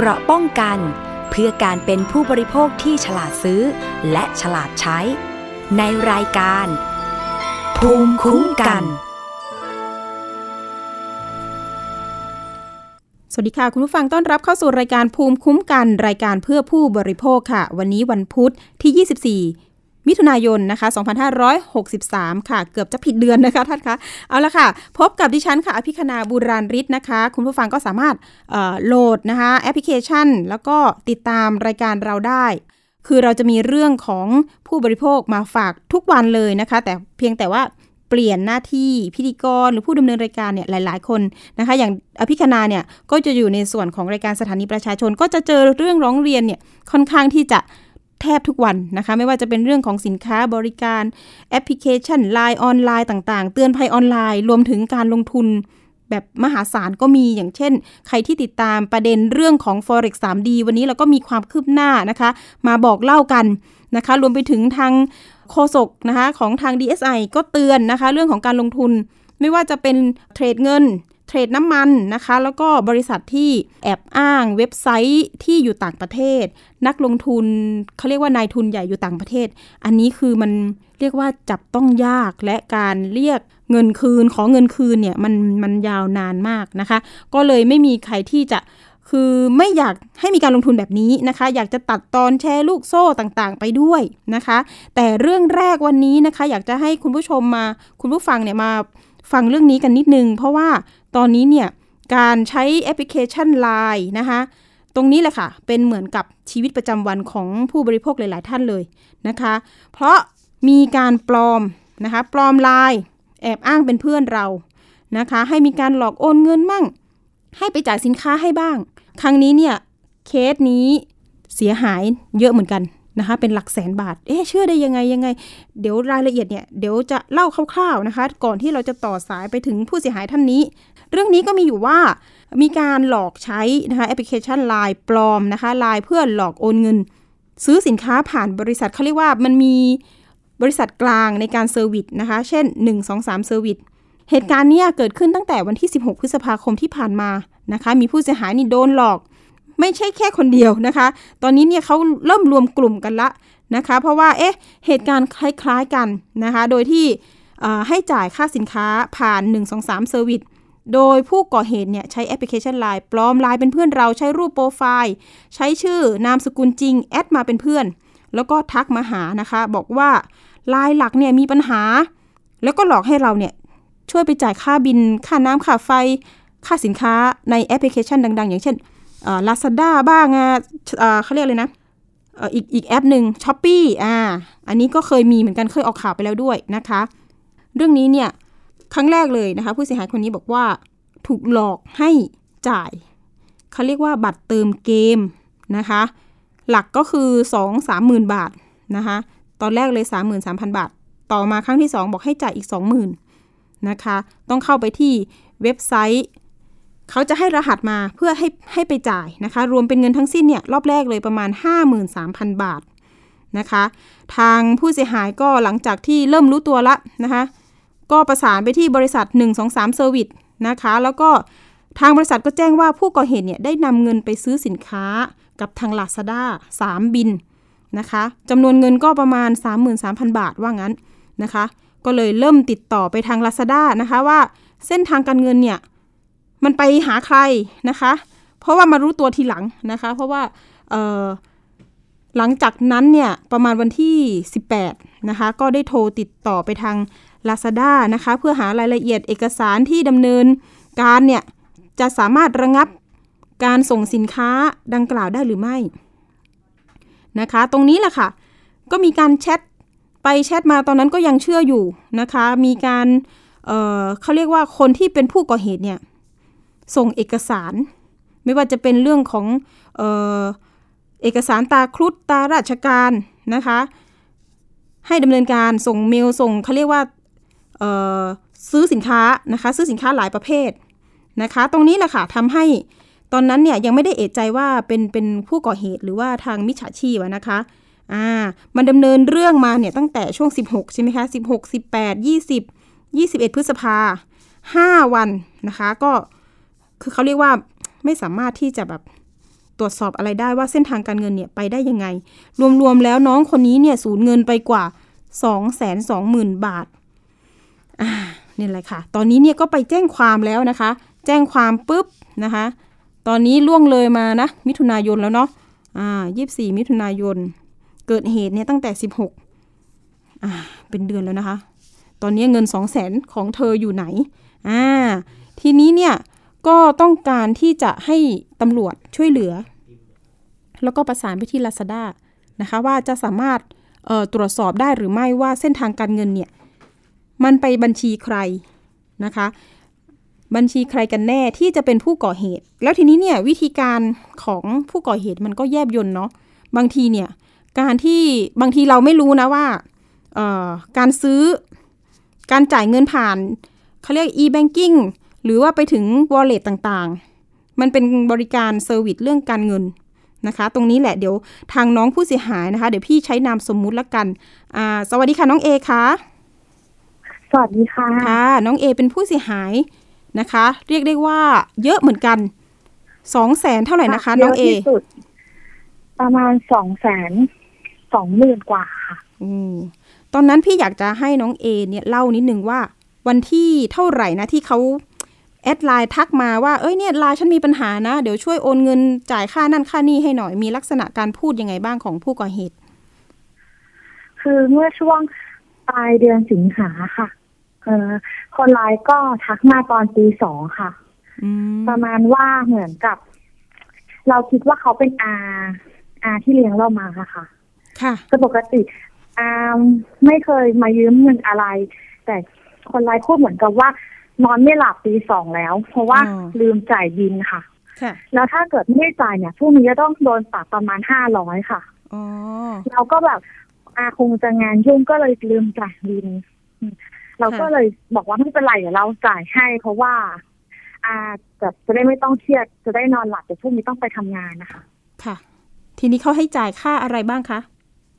เกราะป้องกัน เพื่อการเป็นผู้บริโภคที่ฉลาดซื้อ และฉลาดใช้ ในรายการ ภูมิคุ้มกัน สวัสดีค่ะ คุณผู้ฟังต้อนรับเข้าสู่รายการภูมิคุ้มกัน รายการเพื่อผู้บริโภคค่ะ วันนี้วันพุธที่ 24 มิถุนายนนะคะ 2563 ค่ะ เกือบจะผิดเดือนนะคะท่านคะ เอาละค่ะ พบกับดิฉันค่ะ อภิคณาบุราริศนะคะ คุณผู้ฟังก็สามารถโหลดนะคะแอปพลิเคชัน แล้วก็ติดตามรายการเราได้ คือเราจะมีเรื่องของผู้บริโภคมาฝากทุกวันเลยนะคะ แต่เพียงแต่ว่าเปลี่ยนหน้าที่พิธีกรหรือผู้ดำเนินรายการเนี่ยหลาย ๆ คนนะคะ อย่างอภิคณาเนี่ยก็จะอยู่ในส่วนของรายการสถานีประชาชน ก็จะเจอเรื่องร้องเรียนเนี่ยค่อนข้างที่จะ แทบทุกวันนะคะ ไม่ว่าจะเป็นเรื่องของสินค้าบริการแอปพลิเคชันไลน์ออนไลน์ต่างๆ เตือนภัยออนไลน์ รวมถึงการลงทุนแบบมหาศาลก็มีอย่างเช่น ใครที่ติดตามประเด็นเรื่องของ forex 3D วันนี้เราก็มีความคืบหน้านะคะ มาบอกเล่ากันนะคะ รวมไปถึงทางโฆษกนะคะของทาง DSI ก็เตือนนะคะ เรื่องของการลงทุน ไม่ว่าจะเป็นเทรดเงิน เทรดน้ำมันนะคะ แล้วก็บริษัทที่แอบอ้างเว็บไซต์ที่อยู่ต่างประเทศ นักลงทุนเขาเรียกว่านายทุนใหญ่อยู่ต่างประเทศ อันนี้คือมันเรียกว่าจับต้องยากและการเรียกเงินคืน ขอเงินคืนเนี่ยมันมันยาวนานมากนะคะ ก็เลยไม่มีใครที่จะคือไม่อยากให้มีการลงทุนแบบนี้นะคะ อยากจะตัดตอนแชร์ลูกโซ่ต่างๆ ไปด้วยนะคะ แต่เรื่องแรกวันนี้นะคะ อยากจะให้คุณผู้ชมมาคุณผู้ฟังเนี่ยมา ฟังเรื่องนี้กันนิดนึง เพราะว่าตอนนี้เนี่ยการใช้แอปพลิเคชัน Line นะคะตรงนี้แหละค่ะ เป็นเหมือนกับชีวิตประจำวันของผู้บริโภคหลาย ๆ ท่านเลยนะคะ เพราะมีการปลอมนะคะปลอมไลน์แอบอ้างเป็นเพื่อนเรานะคะ ให้มีการหลอกโอนเงินมั่ง ให้ไปจ่ายสินค้าให้บ้าง ครั้งนี้เนี่ยเคสนี้เสียหายเยอะเหมือนกัน นะคะเป็นหลักแสนบาท เอ๊ะเชื่อได้ยังไงยังไง เดี๋ยวรายละเอียดเนี่ยเดี๋ยวจะเล่าคร่าวๆนะคะ ก่อนที่เราจะต่อสายไปถึงผู้เสียหายท่านนี้ เรื่องนี้ก็มีอยู่ว่ามีการหลอกใช้นะคะแอปพลิเคชัน Line ปลอมนะคะ Line เพื่อหลอกโอนเงิน ซื้อสินค้าผ่านบริษัทเขาเรียกว่ามันมีบริษัทกลางในการ service นะคะ เช่น 1 2 3 เซอร์วิสเหตุการณ์นี้เกิดขึ้นตั้งแต่วันที่ 16 พฤษภาคมที่ผ่านมานะคะ มีผู้เสียหายนี่โดนหลอก ไม่ใช่แค่คนเดียวนะคะ ตอนนี้เนี่ยเขาเริ่มรวมกลุ่มกันละนะคะ เพราะว่าเอ๊ะเหตุการณ์คล้ายๆกันนะคะ โดยที่ให้จ่ายค่าสินค้าผ่าน 1 2 3เซอร์วิสโดยผู้ก่อเหตุเนี่ยใช้แอปพลิเคชัน Line ปลอมไลน์เป็นเพื่อนเราใช้รูปโปรไฟล์ ใช้ชื่อนามสกุลจริง แอดมาเป็นเพื่อน แล้วก็ทักมาหานะคะ บอกว่าไลน์หลักเนี่ยมีปัญหา แล้วก็หลอกให้เราเนี่ยช่วยไปจ่ายค่าบิล ค่าน้ำค่าไฟ ค่าสินค้าในแอปพลิเคชันดัง ๆ อย่างเช่น ลาซาด้าบ้างอะเขาเรียกเลยนะอีกอีกแอปหนึ่งช้อปปี้อ่าอันนี้ก็เคยมีเหมือนกันเคยออกข่าวไปแล้วด้วยนะคะ เรื่องนี้เนี่ยครั้งแรกเลยนะคะ ผู้เสียหายคนนี้บอกว่าถูกหลอกให้จ่าย เขาเรียกว่าบัตรเติมเกมนะคะ หลักก็คือ 2 3 0 0 0 0บาทนะคะ ตอนแรกเลย 33,000 บาท ต่อมาครั้งที่ 2 บอกให้จ่ายอีก 20,000นะคะ ต้องเข้าไปที่เว็บไซต์ เขาจะให้รหัสมาเพื่อให้ให้ไปจ่ายนะคะ รวมเป็นเงินทั้งสิ้นเนี่ยรอบแรกเลยประมาณ 53,000 บาทนะคะ ทางผู้เสียหายก็หลังจากที่เริ่มรู้ตัวละนะคะ ก็ประสานไปที่บริษัท 123 Service นะคะ แล้วก็ทางบริษัทก็แจ้งว่าผู้ก่อเหตุเนี่ยได้นำเงินไปซื้อสินค้ากับทาง Lazada 3 บินนะคะจำนวนเงินก็ประมาณ 33,000 บาทว่างั้นนะคะ ก็เลยเริ่มติดต่อไปทาง Lazada นะคะว่าเส้นทางการเงินเนี่ย มันไปหาใครนะคะ เพราะว่ามารู้ตัวทีหลังนะคะ เพราะว่าหลังจากนั้นเนี่ยประมาณวันที่ 18นะคะก็ได้โทรติดต่อไปทาง Lazada นะคะเพื่อหารายละเอียดเอกสารที่ดำเนินการเนี่ยจะสามารถระงับการส่งสินค้าดังกล่าวได้หรือไม่นะคะ ตรงนี้แหละค่ะ ก็มีการแชทไปแชทมาตอนนั้นก็ยังเชื่ออยู่นะคะ มีการเเขาเรียกว่าคนที่เป็นผู้ก่อเหตุเนี่ย ส่งเอกสาร ไม่ว่าจะเป็นเรื่องของเออเอกสารตาครุฑตาราชการนะคะ ให้ดำเนินการส่งเมลส่งเขาเรียกว่าซื้อสินค้านะคะซื้อสินค้าหลายประเภทนะคะ ตรงนี้แหละค่ะทำให้ตอนนั้นเนี่ยยังไม่ได้เอะใจว่าเป็นเป็นผู้ก่อเหตุหรือว่าทางมิจฉาชีพนะคะอ่ามันดำเนินเรื่องมาเนี่ยตั้งแต่ช่วง 16 ใช่ไหมคะ 16 18 20 21 พฤษภา 5 วันนะคะ ก็ คือเขาเรียกว่าไม่สามารถที่จะแบบตรวจสอบอะไรได้ว่าเส้นทางการเงินเนี่ยไปได้ยังไง รวมๆแล้วน้องคนนี้เนี่ยสูญเงินไปกว่า 2 2 0 0 0 0 บาทอ่าเนี่ยแหละค่ะ ตอนนี้เนี่ยก็ไปแจ้งความแล้วนะคะ แจ้งความปุ๊บนะคะ ตอนนี้ล่วงเลยมานะ มิถุนายนแล้วเนาะอ่ายี่สี่มิถุนายน เกิดเหตุเนี่ยตั้งแต่สิบหกอ่าเป็นเดือนแล้วนะคะ ตอนนี้เงินสองแสนของเธออยู่ไหนอ่าทีนี้เนี่ย ก็ต้องการที่จะให้ตำรวจช่วยเหลือ แล้วก็ประสานไปที่ลาซาด้านะคะว่าจะสามารถตรวจสอบได้หรือไม่ว่าเส้นทางการเงินเนี่ยมันไปบัญชีใครนะคะ บัญชีใครกันแน่ที่จะเป็นผู้ก่อเหตุ แล้วทีนี้เนี่ยวิธีการของผู้ก่อเหตุมันก็แยบยนเนาะบางทีเนี่ยการที่บางทีเราไม่รู้นะว่าการซื้อการจ่ายเงินผ่านเขาเรียก e-banking หรือว่าไปถึง wallet ต่างๆ มันเป็นบริการ service เรื่องการเงินนะคะ ตรงนี้แหละเดี๋ยวทางน้องผู้เสียหายนะคะ เดี๋ยวพี่ใช้นามสมมุติละกันสวัสดีค่ะน้องเอคะสวัสดีค่ะค่ะ น้องเอเป็นผู้เสียหายนะคะ เรียกได้ว่าเยอะเหมือนกันสองแสนเท่าไหร่นะคะ น้องเอประมาณสองแสนสองหมื่นกว่าค่ะ อืมตอนนั้นพี่อยากจะให้น้องเอเนี่ยเล่านิดนึงว่า วันที่เท่าไหร่นะที่เขาแอดไลน์ทักมาว่าเอ้ยเนี่ยไลน์ฉันมีปัญหานะ เดี๋ยวช่วยโอนเงินจ่ายค่านั่นค่านี่ให้หน่อยมีลักษณะการพูดยังไงบ้างของผู้ก่อเหตุ คือเมื่อช่วงปลายเดือนสิงหาค่ะเออคนร้ายก็ทักมาตอนตีสองค่ะประมาณว่าเหมือนกับ เราคิดว่าเขาเป็นอาอาที่เลี้ยงเรามาค่ะ ค่ะปกติอาไม่เคยมายืมเงินอะไร แต่คนร้ายพูดเหมือนกับว่า นอนไม่หลับตีสองแล้ว เพราะว่าลืมจ่ายบินค่ะแล้วถ้าเกิดไม่จ่ายเนี่ยพรุ่งนี้จะต้องโดนปรับประมาณห้าร้อยค่ะเราก็แบบอาคงจะงานยุ่งก็เลยลืมจ่ายบิน เราก็เลยบอกว่าไม่เป็นไรเดี๋ยวเราจ่ายให้ เพราะว่า อาจะจะได้ไม่ต้องเครียดจะได้นอนหลับแต่พรุ่งนี้ต้องไปทำงานนะคะ ค่ะ ทีนี้เขาให้จ่ายค่าอะไรบ้างคะ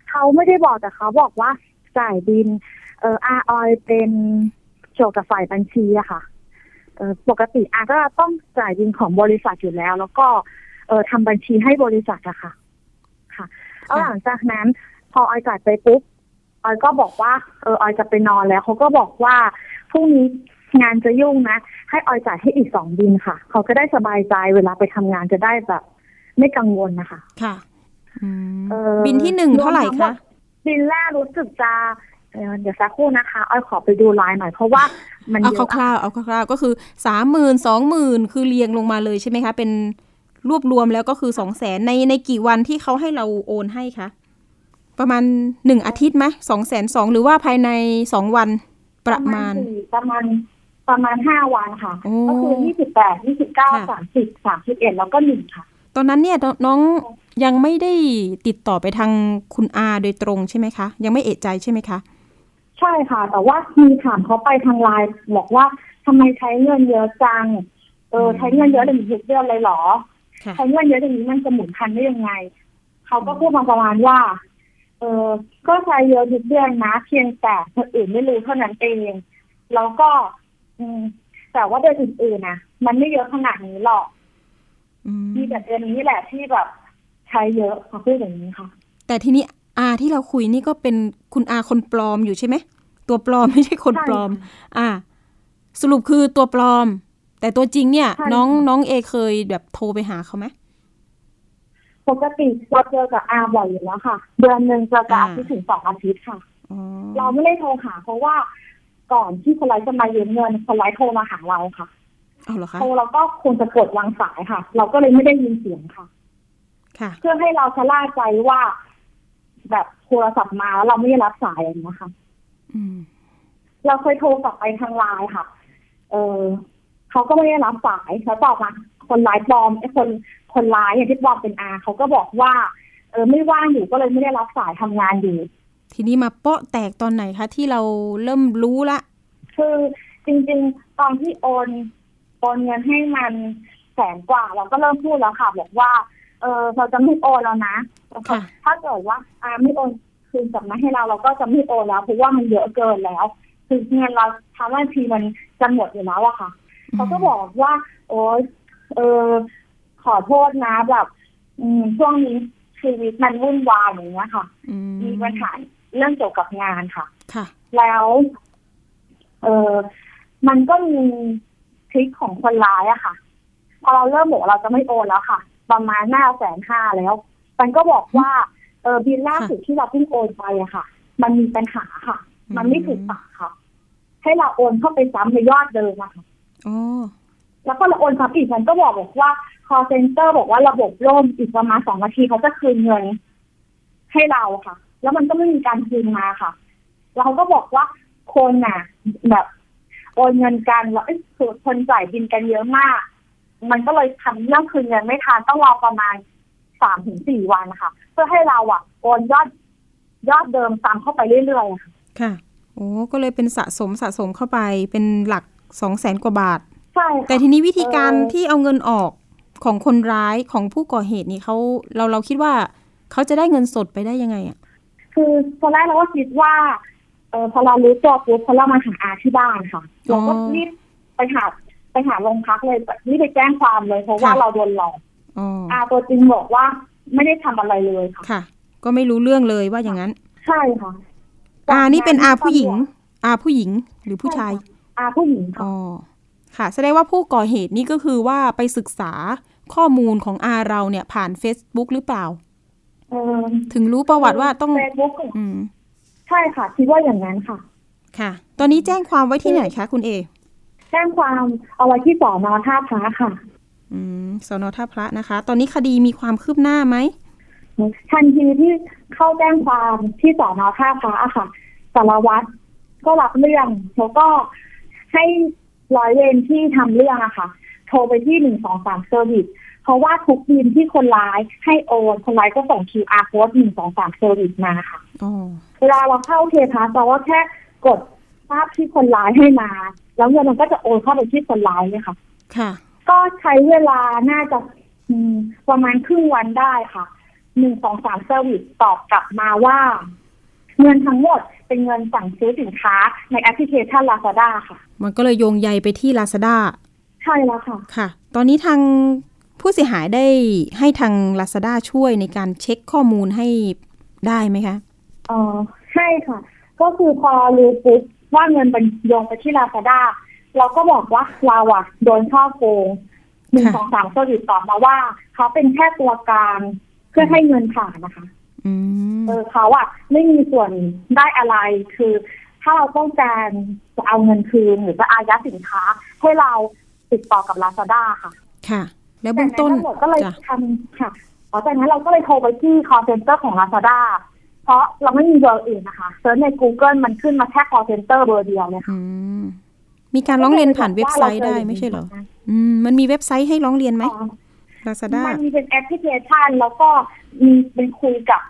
เขาไม่ได้บอกแต่เขาบอกว่าจ่ายบิน เอออาออยเป็นเกี่ยวกับฝ่ายบัญชีอะค่ะเออปกติอาก็ต้องจ่ายบินของบริษัทอยู่แล้ว แล้วก็เออทำบัญชีให้บริษัทอะค่ะ ค่ะแล้วหลังจากนั้น พอออยจ่ายไปปุ๊บออยก็บอกว่าเออออยจะไปนอนแล้วเขาก็บอกว่าพรุ่งนี้งานจะยุ่งนะ ให้ออยจ่ายให้อีกสองบินค่ะ เขาก็ได้สบายใจเวลาไปทำงานจะได้แบบ ไม่กังวลนะคะ ค่ะบินที่หนึ่งเท่าไหร่คะบินแรกรู้สึกจะ เดี๋ยวสักครู่นะคะอ้อยขอไปดูไลน์หน่อยเพราะว่ามันเอาคร่าวๆเอาคร่าวๆก็คือสามหมื่นสองหมื่นคือเรียงลงมาเลยใช่ไหมคะ เป็นรวบรวมแล้วก็คือสองแสนในในกี่วันที่เขาให้เราโอนให้คะประมาณหนึ่งอาทิตย์ไหมสองแสนสองหรือว่าภายในสองวันประมาณประมาณประมาณห้าวันค่ะ ก็คือยี่สิบแปดยี่สิบเก้าสามสิบสามสิบเอ็ดแล้วก็หนึ่งค่ะ ตอนนั้นเนี่ยน้องยังไม่ได้ติดต่อไปทางคุณอาโดยตรงใช่ไหมคะ ยังไม่เอะใจใช่ไหมคะ ใช่ค่ะ แต่ว่ามีถามเขาไปทางไลน์บอกว่าทำไมใช้เงินเยอะจัง เออใช้เงินเยอะถึงทุกเดือนเลยเหรอใช้เงินเยอะอย่างนี้มันจะหมุนพันได้ยังไง เขาก็พูดมาประมาณว่า เออก็ใช้เยอะทุกเดือนนะ เพียงแต่คนอื่นไม่รู้เท่านั้นเองแล้วก็ อืม แต่ว่าเดือนอื่นๆนะมันไม่เยอะขนาดนี้หรอกมีแต่เดือนนี้แหละที่แบบใช้เยอะเขาพูดอย่างนี้ค่ะ แต่ทีนี้อาที่เราคุยนี่ก็เป็นคุณอาคนปลอมอยู่ใช่ไหม ตัวปลอมไม่ใช่คนปลอม อ่า สรุปคือตัวปลอม แต่ตัวจริงเนี่ย น้องน้องเอเคยแบบโทรไปหาเขาไหมปกติเราเจอกับอาบ่อยอยู่แล้วค่ะ เดือนหนึ่งเจอกับอาทิตย์ถึงสองอาทิตย์ค่ะเราไม่ได้โทรหาเพราะว่าก่อนที่คนร้ายจะมายืมเงินคนร้ายโทรมาหาเราค่ะโทรเราก็คงจะกดวางสายค่ะ เราก็เลยไม่ได้ยินเสียงค่ะ เพื่อให้เราชะล่าใจว่า แบบโทรศัพท์มาแล้วเราไม่ได้รับสายอย่างนี้ค่ะ เราเคยโทรกลับไปทางไลน์ค่ะ เออเขาก็ไม่ได้รับสายแล้วต่อมาคนร้ายปลอมไอ้คนคนร้ายอย่างที่ปลอมเป็นอาเขาก็บอกว่า เออไม่ว่างอยู่ก็เลยไม่ได้รับสายทำงานอยู่ ทีนี้มาเปาะแตกตอนไหนคะที่เราเริ่มรู้ละคือจริง ๆ ตอนที่โอนโอนเงินให้มันแสนกว่า เราก็เริ่มพูดแล้วค่ะ บอกว่า เออเราจะไม่โอนแล้วนะถ้าเกิดว่าอาไม่โอน คืนกลับมาให้เราเราก็จะไม่โอนแล้วเพราะว่ามันเยอะเกินแล้ว คือเงินเราทำว่าทีมันจะหมดอยู่แล้วอะค่ะเขาก็บอกว่า โอ้เออขอโทษนะแบบอืมช่วงนี้ชีวิตมันวุ่นวายอย่างเงี้ยค่ะ มีปัญหาเรื่องเกี่ยวกับงานค่ะ ค่ะ แล้ว เออมันก็มีทริคของคนร้ายอะค่ะ พอเราเริ่มบอกเราจะไม่โอนแล้วค่ะ ประมาณหน้าแสนห้าแล้ว มันก็บอกว่าเออบินล่าสุดที่เราเพิ่งโอนไปอะค่ะ มันมีปัญหาค่ะ มันไม่ถูกปากค่ะ ให้เราโอนเข้าไปซ้ำในยอดเดิมอะค่ะอ๋อแล้วก็เราโอนซ้ำอีกมันก็บอกบอกว่า call center บอกว่าระบบล่มอีกประมาณสองนาทีเขาจะคืนเงิน ให้เราค่ะ แล้วมันก็ไม่มีการคืนมาค่ะเราก็บอกว่าคนน่ะ แบบโอนเงินกันแล้วคือคนจ่ายบินกันเยอะมาก มันก็เลยทำเรื่องคืนเงินไม่ทันต้องรอประมาณ สามถึงสี่วันค่ะ เพื่อให้เราอะโอนยอดยอดเดิมตามเข้าไปเรื่อยๆค่ะค่ะโอ้ก็เลยเป็นสะสมสะสมเข้าไปเป็นหลักสองแสนกว่าบาทใช่แต่ทีนี้วิธีการที่เอาเงินออกของคนร้ายของผู้ก่อเหตุนี่เขาเราเราคิดว่าเขาจะได้เงินสดไปได้ยังไงอะคือตอนแรกเราก็คิดว่าเออพอเรารู้ตัวปุ๊บพอเรามาหาอาที่บ้านค่ะเราก็รีบไปหาไปหาโรงพักเลยรีบไปแจ้งความเลยเพราะว่าเราโดนหลอก อ๋ออาตัวจริงบอกว่าไม่ได้ทำอะไรเลยค่ะค่ะ ก็ไม่รู้เรื่องเลยว่าอย่างนั้น ใช่ค่ะอานี่เป็นอาผู้หญิง อาผู้หญิงหรือผู้ชายอาผู้หญิงค่ะอ๋อค่ะ แสดงว่าผู้ก่อเหตุนี่ก็คือว่าไปศึกษาข้อมูลของอาเราเนี่ยผ่าน Facebook หรือเปล่าเออถึงรู้ประวัติว่าต้องเฟซบุ๊กอืมใช่ค่ะ คิดว่าอย่างนั้นค่ะ ค่ะ ตอนนี้แจ้งความไว้ที่ไหนคะคุณเอ แจ้งความเอาไว้ที่สอนอท่าพระค่ะ อืมสนท่าพระนะคะ ตอนนี้คดีมีความคืบหน้าไหมทันทีที่เข้าแจ้งความที่สอนอท่าพระอะค่ะสารวัตรก็รับเรื่องแล้วก็ให้ร้อยเวรที่ทำเรื่องอะค่ะ โทรไปที่หนึ่งสองสามเซอร์วิสเพราะว่าทุกบิลที่คนร้ายให้โอนคนร้ายก็ส่ง QR code หนึ่งสองสามเซอร์วิสมาค่ะอ๋อเวลาเราเข้าเทพาเราก็แค่กดภาพที่คนร้ายให้มา แล้วเงินมันก็จะโอนเข้าไปที่คนร้ายเลยค่ะ ค่ะ ก็ใช้เวลาน่าจะอืมประมาณครึ่งวันได้ค่ะหนึ่งสองสามเซอร์วิสตอบกลับมาว่า เงินทั้งหมดเป็นเงินสั่งซื้อสินค้าในแอปพลิเคชัน Lazada ค่ะ มันก็เลยโยงใยไปที่ Lazada ใช่แล้วค่ะ ค่ะ ตอนนี้ทางผู้เสียหายได้ให้ทาง Lazada ช่วยในการเช็คข้อมูลให้ได้ไหมคะเออใช่ค่ะ ก็คือพอรู้ปุ๊บว่าเงินเป็นโยงไปที่ Lazada เราก็บอกว่าเราอะโดนช่อโกงหนึ่งค่ะสองสามเซอร์วิสตอบมาว่า เขาเป็นแค่ตัวกลางเพื่อให้เงินผ่านนะคะอืมเออเขาอะไม่มีส่วนได้อะไรคือ ถ้าเราต้องการจะเอาเงินคืนหรือจะอายัดสินค้า ให้เราติดต่อกับลาซาด้าค่ะ ค่ะ แล้วเบื้องต้นแต่ในทั้งหมดก็เลยจ้ะทำค่ะพอจากนั้นเราก็เลยโทรไปที่ call center ของลาซาด้าเพราะเราไม่มีเบอร์อื่นนะคะ search ใน Google มันขึ้นมาแค่ call center เบอร์เดียวเลยค่ะอื มมีการร้องเรียนผ่านเว็บไซต์ได้ไม่ใช่เหรอ อืม มันมีเว็บไซต์ให้ร้องเรียนไหมอ๋อ Lazada มันมีเป็นแอปพลิเคชันแล้วก็มีเป็นคุยกับ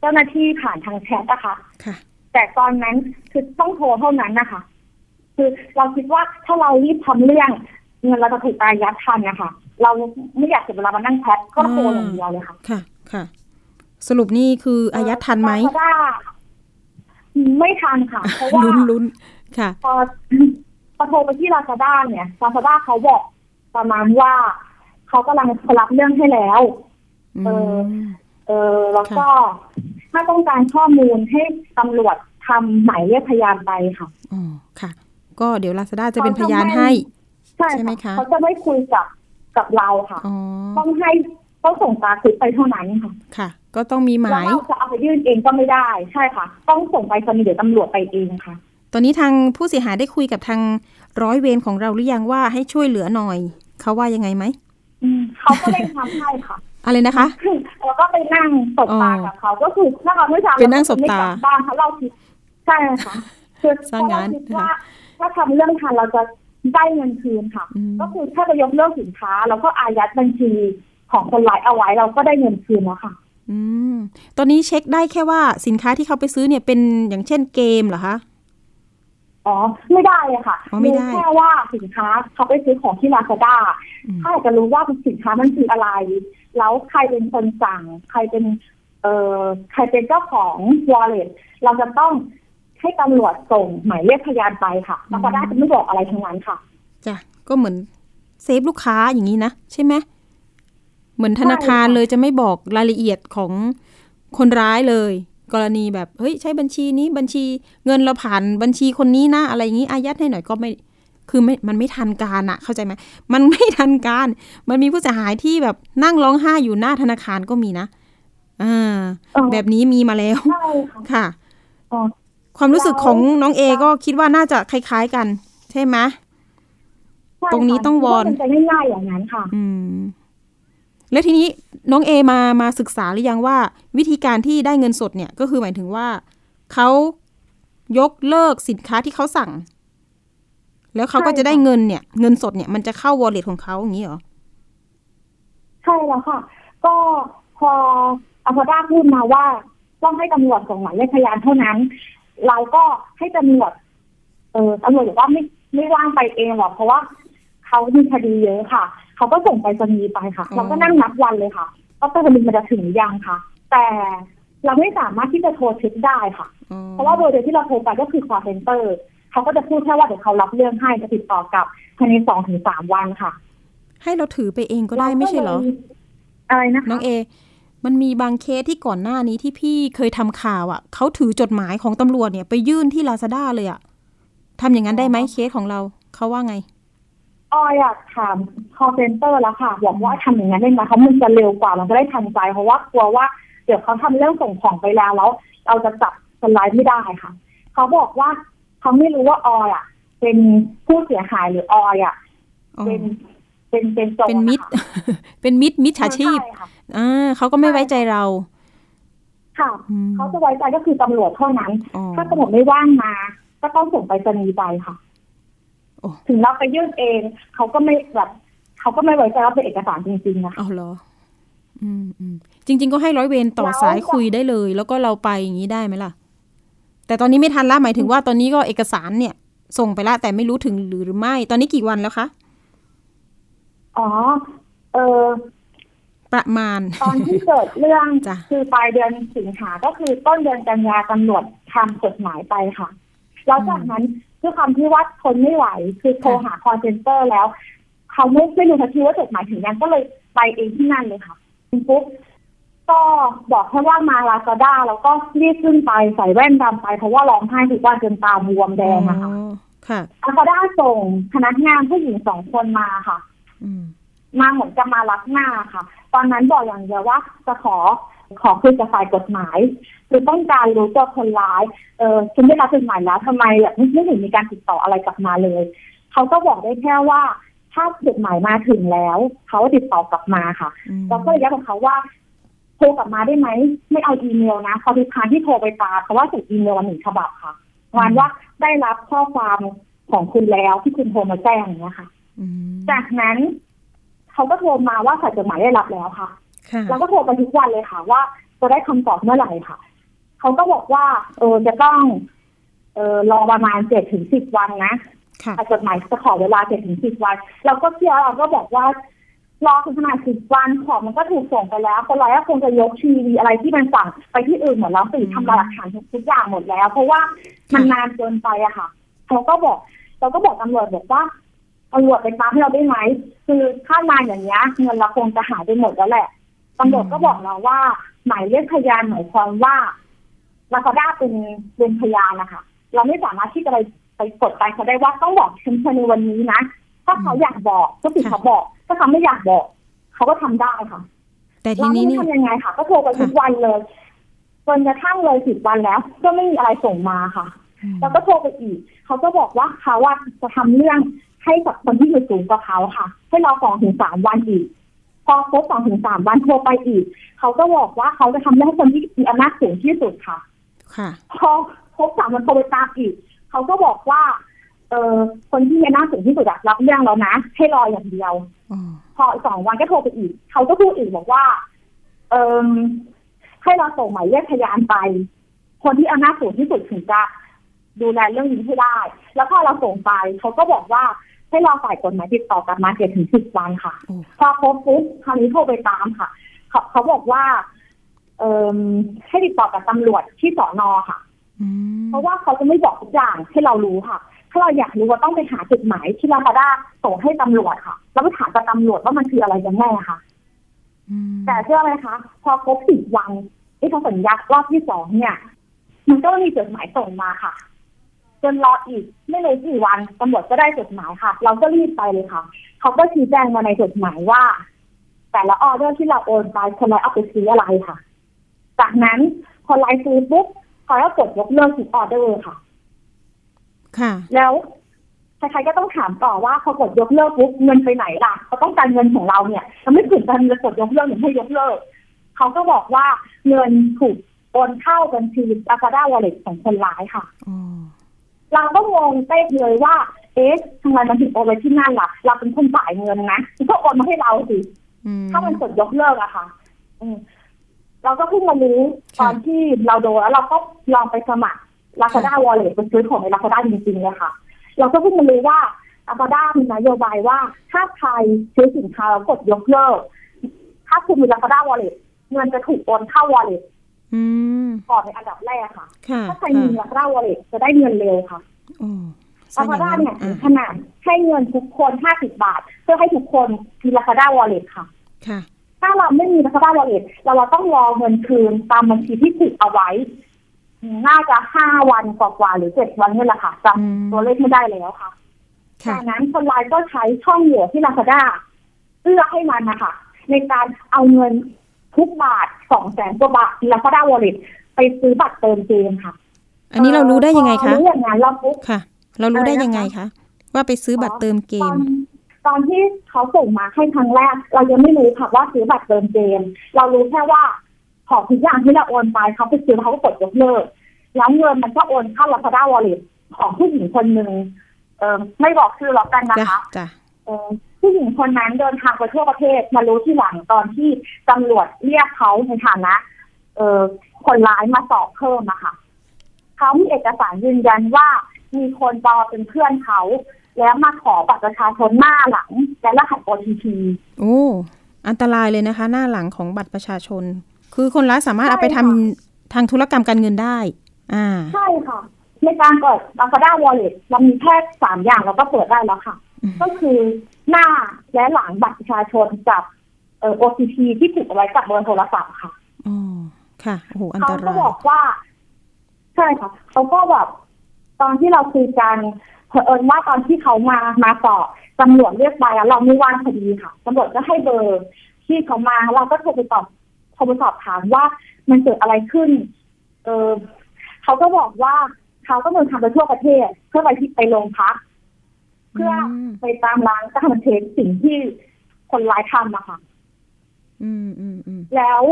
เจ้าหน้าที่ผ่านทางแชทนะคะค่ะ แต่ตอนนั้นคือต้องโทรเท่านั้นนะคะ คือเราคิดว่าถ้าเรารีบทำเรื่องเงินเราจะถูกอายัดทันนะคะเราไม่อยากเสียเวลามานั่งแชทก็โทรอย่างเดียวเลยค่ะ ค่ะ ค่ะ สรุปนี่คืออายัดทันไหมลาซาด้าไม่ทันค่ะ เพราะว่าลุ้นลุ้นค่ะ พอ พอโทรไปที่ลาซาด้าเนี่ยลาซาด้าเขาบอกประมาณว่าเขากำลังรับเรื่องให้แล้ว เออ เออ แล้วก็ถ้าต้องการข้อมูลให้ตำรวจทำหมายเรียกพยานไปค่ะอ๋อค่ะ ก็เดี๋ยว Lazada จะเป็นพยานให้ใช่ใช่ไหมคะเขาจะไม่คุยกับกับเราค่ะอ๋อต้องให้ต้องส่งตาคลิปไปเท่านั้นค่ะ ค่ะ ก็ต้องมีหแล้วมายเราจะเอาไปยื่นเองก็ไม่ได้ ใช่ค่ะ ต้องส่งไปสนีย์เดี๋ยวตำรวจไปเองค่ะ ตอนนี้ทางผู้เสียหายได้คุยกับทางร้อยเวรของเราหรือยังว่าให้ช่วยเหลือหน่อย เขาว่ายังไงไหมอืมเขาก็เร่งทำให้ค่ะ อะไรนะคะแล้วก็ไปนั่งสบตาอ๋อกับเขาก็คือถ้าเราไม่ทำไปนั่งสบตาเรก็ไม่กลับ้านเพราะเราคิดใช่ค่ะคือซะงั้นเพราะเราคิดว่าถ้าทำเรื่องทันเราจะได้เงินคืนค่ะอืมก็คือถ้าจะยกเลิกสินค้าแล้วก็อายัดบัญชีของคนร้ายเอาไว้เราก็ได้เงินคืนแล้วค่ะ อืม ตอนนี้เช็คได้แค่ว่าสินค้าที่เขาไปซื้อเนี่ยเป็นอย่างเช่นเกมเหรอคะ อ๋อ ไม่ได้เลยค่ะอ๋อไม่ได้รู้แค่ว่าสินค้าเขาไปซื้อของที่ลาซาด้าอืมถ้าอยากจะรู้ว่าสินค้ามันคืออะไร แล้วใครเป็นคนสั่ง ใครเป็น เอ่อใครเป็นเจ้าของ wallet เราจะต้องให้ตำรวจส่งหมายเรียกพยานไปค่ะลาซาด้าจะไม่บอกอะไรทั้งนั้นค่ะจ้ะก็เหมือนเซฟลูกค้าอย่างนี้นะ ใช่ไหมเหมือนธนาคารเลยจะไม่บอกรายละเอียดของคนร้ายเลย กรณีแบบเฮ้ยใช้บัญชีนี้บัญชีเงินเราผ่านบัญชีคนนี้นะอะไรอย่างนี้อายัดให้หน่อยก็ไม่คือไม่มันไม่ทันการอะเข้าใจไหมมันไม่ทันการ มันมีผู้เสียหายที่แบบนั่งร้องไห้อยู่หน้าธนาคารก็มีนะอ่าแบบนี้มีมาแล้วค่ะความรู้สึกของน้องเอก็คิดว่าน่าจะคล้าย ๆกัน ใช่ไหมตรงนี้ต้องวอนจะง่ายๆอย่างนั้นค่ะ อืม แล้วทีนี้น้องเอมามาศึกษาหรือยังว่า วิธีการที่ได้เงินสดเนี่ยก็คือหมายถึงว่าเขายกเลิกสินค้าที่เขาสั่ง แล้วเขาก็จะได้เงินเนี่ย เงินสดเนี่ยมันจะเข้าวอลเล็ตของเขาอย่างนี้เหรอใช่แล้วค่ะ ก็พอลาซาด้าพูดมาว่าต้องให้ตำรวจส่งหมายเรียกพยานเท่านั้น เราก็ให้ตำรวจเออตำรวจบอกว่าไม่ไม่ว่างไปเองหรอกเพราะว่าเขามีคดีเยอะค่ะ เขาก็ส่งไปรษณีย์ไปค่ะ เราก็นั่งนับวันเลยค่ะว่าไปรษณีย์มันจะถึงยังค่ะ แต่เราไม่สามารถที่จะโทรเช็คได้ค่ะ เพราะว่าเบอร์เดียวที่เราโทรไปก็คือ call center เขาก็จะพูดแค่ว่าเดี๋ยวเขารับเรื่องให้จะติดต่อกลับภายในสองถึงสามวันค่ะ ให้เราถือไปเองก็ได้ไม่ใช่เหรออะไรนะน้องเอ มันมีบางเคสที่ก่อนหน้านี้ที่พี่เคยทำข่าวอะเขาถือจดหมายของตำรวจเนี่ยไปยื่นที่ลาซาด้าเลยอะทำอย่างนั้นได้ไหมเคสของเราเขาว่าไง ออยากถาม call center แล้วค่ะบอกว่าทำอย่างนั้นได้ไหมเขามันจะเร็วกว่ามันก็ได้ทันใจ เพราะว่ากลัวว่าเดี๋ยวเขาทำเรื่องส่งของไปแล้วแล้ว เราจะจับคนร้ายไม่ได้ค่ะ เขาบอกว่าเขาไม่รู้ว่าออยอะ เป็นผู้เสียหายหรือออยอะเป็นเป็นเป็นโจรเป็นมิตรเป็นมิตรมิตรชาชีพอ่าเขาก็ไม่ไว้ใจเรา ค่ะเขาจะไว้ใจก็คือตำรวจเท่านั้น ถ้าตำรวจไม่ว่างมา ก็ต้องส่งไปสนีไปค่ะ ถึงเราไปยื่นเองเขาก็ไม่แบบเขาก็ไม่ไว้ใจว่าเป็นเอกสารจริงๆนะเอาเหรอ อืมอืมจริง ๆ ก็ให้ร้อยเวรต่อสายคุยได้เลย แล้วก็เราไปอย่างนี้ได้ไหมล่ะ แต่ตอนนี้ไม่ทันละหมายถึงว่าตอนนี้ก็เอกสารเนี่ย ส่งไปละแต่ไม่รู้ถึงหรือไม่ ตอนนี้กี่วันแล้วคะอ๋อ เออประมาณ ตอนที่เกิดเรื่องคือปลายเดือนสิงหาก็คือต้นเดือนกันยาตำรวจทำจดหมายไปค่ะ แล้วจากนั้น ด้วยความที่ว่าทนไม่ไหว คือโทรหา call center แล้ว เขาไม่ไม่รู้ทันทีว่าจดหมายถึงยังก็เลยไปเองที่นั่นเลยค่ะปุ๊บก็บอกแค่ว่ามาลาซาด้าแล้วก็รีบขึ้นไปใส่แว่นดำไป เพราะว่าร้องไห้ทุกวันจนตาบวมแดงอะค่ะค่ะลาซาด้าส่งพนักงานผู้หญิงสองคนมาค่ะมาเหมือนจะมารับหน้าค่ะ ตอนนั้นบอกอย่างเดียวว่าจะขอ ขอคุยกับฝ่ายกฎหมาย คือต้องการรู้ตัวคนร้าย เออฉันได้รับจดหมายแล้วทำไมแบบไม่เห็นมีการติดต่ออะไรกลับมาเลย เขาก็บอกได้แค่ว่าถ้าจดหมายมาถึงแล้ว เขาติดต่อกลับมาค่ะเราก็เลยย้ำกับเขาว่าโทรกลับมาได้ไหม ไม่เอาอีเมลนะพอทุกครั้งที่โทรไปตาเพราะว่าส่งอีเมลวันหนึ่งฉบับค่ะวันว่าได้รับข้อความของคุณแล้วที่คุณโทรมาแจ้งอย่างนี้ค่ะจากนั้น เขาก็โทรมาว่าสายจดหมายได้รับแล้วค่ะ แล้วก็โทรไปทุกวันเลยค่ะ ว่าจะได้คำตอบเมื่อไหร่ค่ะ เขาก็บอกว่า เออจะต้อง เออรอประมาณเจ็ดถึงสิบวันนะจดหมายจะขอเวลาเจ็ดถึงสิบวัน เราก็เชื่อเราก็บอกว่ารอถึงขนาดสิบวันของมันก็ถูกส่งไปแล้วคนร้ายก็คงจะยกทีวีอะไรที่มันสั่งไปที่อื่นหมดแล้วสื่อทำลายหลักฐานทุกอย่างหมดแล้ว เพราะว่ามันนานเกินไปอะค่ะเขาก็บอก เราก็บอกตำรวจบอกว่าตำรวจไปตามให้เราได้ไหมคือถ้านานอย่างเงี้ยเงินเราคงจะหายไปหมดแล้วแหละ ตำรวจก็บอกเราว่า หมายเรียกพยานหมายความว่าลาซาด้าเป็นเป็นพยานนะคะเราไม่สามารถที่จะไปไปกดไปเขาได้ว่าต้องบอกฉันภายในวันนี้นะถ้าเขาอยากบอกก็ติดเขาบอก ถ้าเขาไม่อยากบอก เขาก็ทำได้ค่ะ แต่ทีนี้นี่ทำยังไงค่ะ ก็โทรไปทุกวันเลยจนกระทั่งเลยสิบวันแล้ว ก็ไม่มีอะไรส่งมาค่ะ แล้วก็โทรไปอีก เขาก็บอกว่าเขาว่าจะทำเรื่องให้กับคนที่อยู่สูงกว่าเขาค่ะ ให้รอสองถึงสามวันอีก พอครบสองถึงสามวันโทรไปอีก เขาก็บอกว่าเขาจะทำให้คนที่มีอำนาจสูงที่สุดค่ะ ค่ะ พอครบสามวันโทรไปตามอีก เขาก็บอกว่า เออคนที่มีอำนาจสูงที่สุดรับเรื่องแล้วนะ ให้รออย่างเดียวพอสองวันก็โทรไปอีก เขาก็พูดอีกบอกว่า เออให้เราส่งหมายเรียกพยานไป คนที่อำนาจสูงที่สุดถึงจะดูแลเรื่องนี้ให้ได้ แล้วพอเราส่งไปเขาก็บอกว่า ให้รอฝ่ายกฎหมายติดต่อกลับมาเจ็ดถึงสิบวันค่ะ พอครบปุ๊บคราวนี้โทรไปตามค่ะ เขาเขาบอกว่า เอ่อให้ติดต่อกับตำรวจที่สอนอค่ะเพราะว่าเขาจะไม่บอกทุกอย่างให้เรารู้ค่ะ ถ้าเราอยากรู้ว่าต้องไปหาจุดหมายที่ลาบาด้าส่งให้ตำรวจค่ะแล้วไปถามกับตำรวจว่ามันคืออะไรกันแน่ค่ะแต่เชื่อไหมคะ พอครบสิบวันที่เขาสัญญารอบที่สองเนี่ย มันก็มีจดหมายส่งมาค่ะ จนรออีกไม่รู้กี่วันตำรวจก็ได้จดหมายค่ะ เราก็รีบไปเลยค่ะ เขาก็ชี้แจงมาในจดหมายว่า แต่ละออเดอร์ที่เราโอนไปคนร้ายเอาไปซื้ออะไรค่ะ จากนั้นคนร้ายซื้อปุ๊บเขาก็กดยกเลิกทุกออเดอร์ค่ะ ค่ะ แล้วใครๆก็ต้องถามต่อว่าพอกดยกเลิกปุ๊บเงินไปไหนล่ะเขาต้องการเงินของเราเนี่ยเราไม่ถึงการจะกดยกเลิกหรือไม่ยกเลิกเขาก็บอกว่าเงินถูกโอนเข้าบัญชีลาซาด้า wallet ของคนร้ายค่ะ เราก็งงเต้เลยว่า เอ๊ะทำไมมันถึงโอนไปที่นั่นล่ะ เราเป็นคนจ่ายเงินนะก็โอนมาให้เราสิถ้ามันกดยกเลิกอะค่ะ อืเราก็เพิ่งมารู้ตอนที่เราโดนแล้วเราก็ลองไปสมัครลาซาด้า wallet ไปซื้อของในลาซาด้าจริงๆเลยค่ะ เราก็เพิ่งมารู้ว่าลาซาด้ามีนโยบายว่าถ้าใครซื้อสินค้าแล้วกดยกเลิก ถ้าคุณมีลาซาด้า wallet เงินจะถูกโอนเข้า wallet ก่อนในอันดับแรกค่ะ ถ้าใครมีลาซาด้า wallet จะได้เงินเร็วค่ะลาซาด้าเนี่ยขนาดให้เงินทุกคนห้าสิบบาท เพื่อให้ทุกคนมีลาซาด้า wallet ค่ะค่ะถ้าเราไม่มีลาซาด้า wallet เราเราต้องรอเงินคืนตามบัญชีที่ถูกเอาไว้ น่าจะห้าวันกว่าหรือเจ็ดวันนี่แหละค่ะจำตัวเลขไม่ได้แล้วค่ะจากนั้นคนร้ายก็ใช้ช่องโหว่ที่ลาซาด้าเอื้อให้มันนะคะในการเอาเงิน ทุกบาทสองแสนกว่าบาทลาซาด้า wallet ไปซื้อบัตรเติมเกมค่ะ อันนี้เรารู้ได้ยังไงคะรู้อย่างนั้นเราปุ๊บค่ะ เรารู้ได้ยังไงคะว่าไปซื้อบัตรเติมเกม ตอนที่เขาส่งมาให้ครั้งแรก เรายังไม่รู้ค่ะว่าซื้อบัตรเติมเกม เรารู้แค่ว่าของทุกอย่างที่เราโอนไปเขาไปซื้อเขาก็กดยกเลิกแล้วเงินมันก็โอนเข้าลาซาด้า wallet ของผู้หญิงคนหนึ่งเออไม่บอกชื่อหรอกกันนะคะเออ ผู้หญิงคนนั้นเดินทางไปทั่วประเทศมารู้ที่หลังตอนที่ตำรวจเรียกเขาในฐานะเออคนร้ายมาสอบเพิ่มนะคะเขามีเอกสารยืนยันว่ามีคนปลอมเป็นเพื่อนเขา แล้วมาขอบัตรประชาชนหน้าหลัง และรหัส OTP โอ้อันตรายเลยนะคะ หน้าหลังของบัตรประชาชน คือคนร้ายสามารถเอาไปทำทางธุรกรรมการเงินได้ อ่า ใช่ค่ะในการเปิดลาซาด้าวอลเล็ตเรามีแค่สามอย่างเราก็เปิดได้แล้วค่ะ ก็คือหน้าและหลังบัตรประชาชนกับเอ่อ OTP ที่ติดเอาไว้กับเบอร์โทรศัพท์ค่ะอ๋อค่ะโอ้โหอันตรายเขาก็บอกว่า ใช่ค่ะเขาก็แบบตอนที่เราคุยกันเผอิญว่าตอนที่เขามามาสอบตำรวจเรียกไปแล้วเราไม่ว่างพอดีค่ะตำรวจก็ให้เบอร์ที่เขามาเราก็โทรไปตอบโทรไปสอบถามว่ามันเกิดอะไรขึ้น เออเขาก็บอกว่าเขาก็เดินทางไปทั่วประเทศเพื่อไปที่ไปโรงพัก เพื่อไปตามร้านตามเทนสิ่งที่คนร้ายทำอะค่ะแล้ว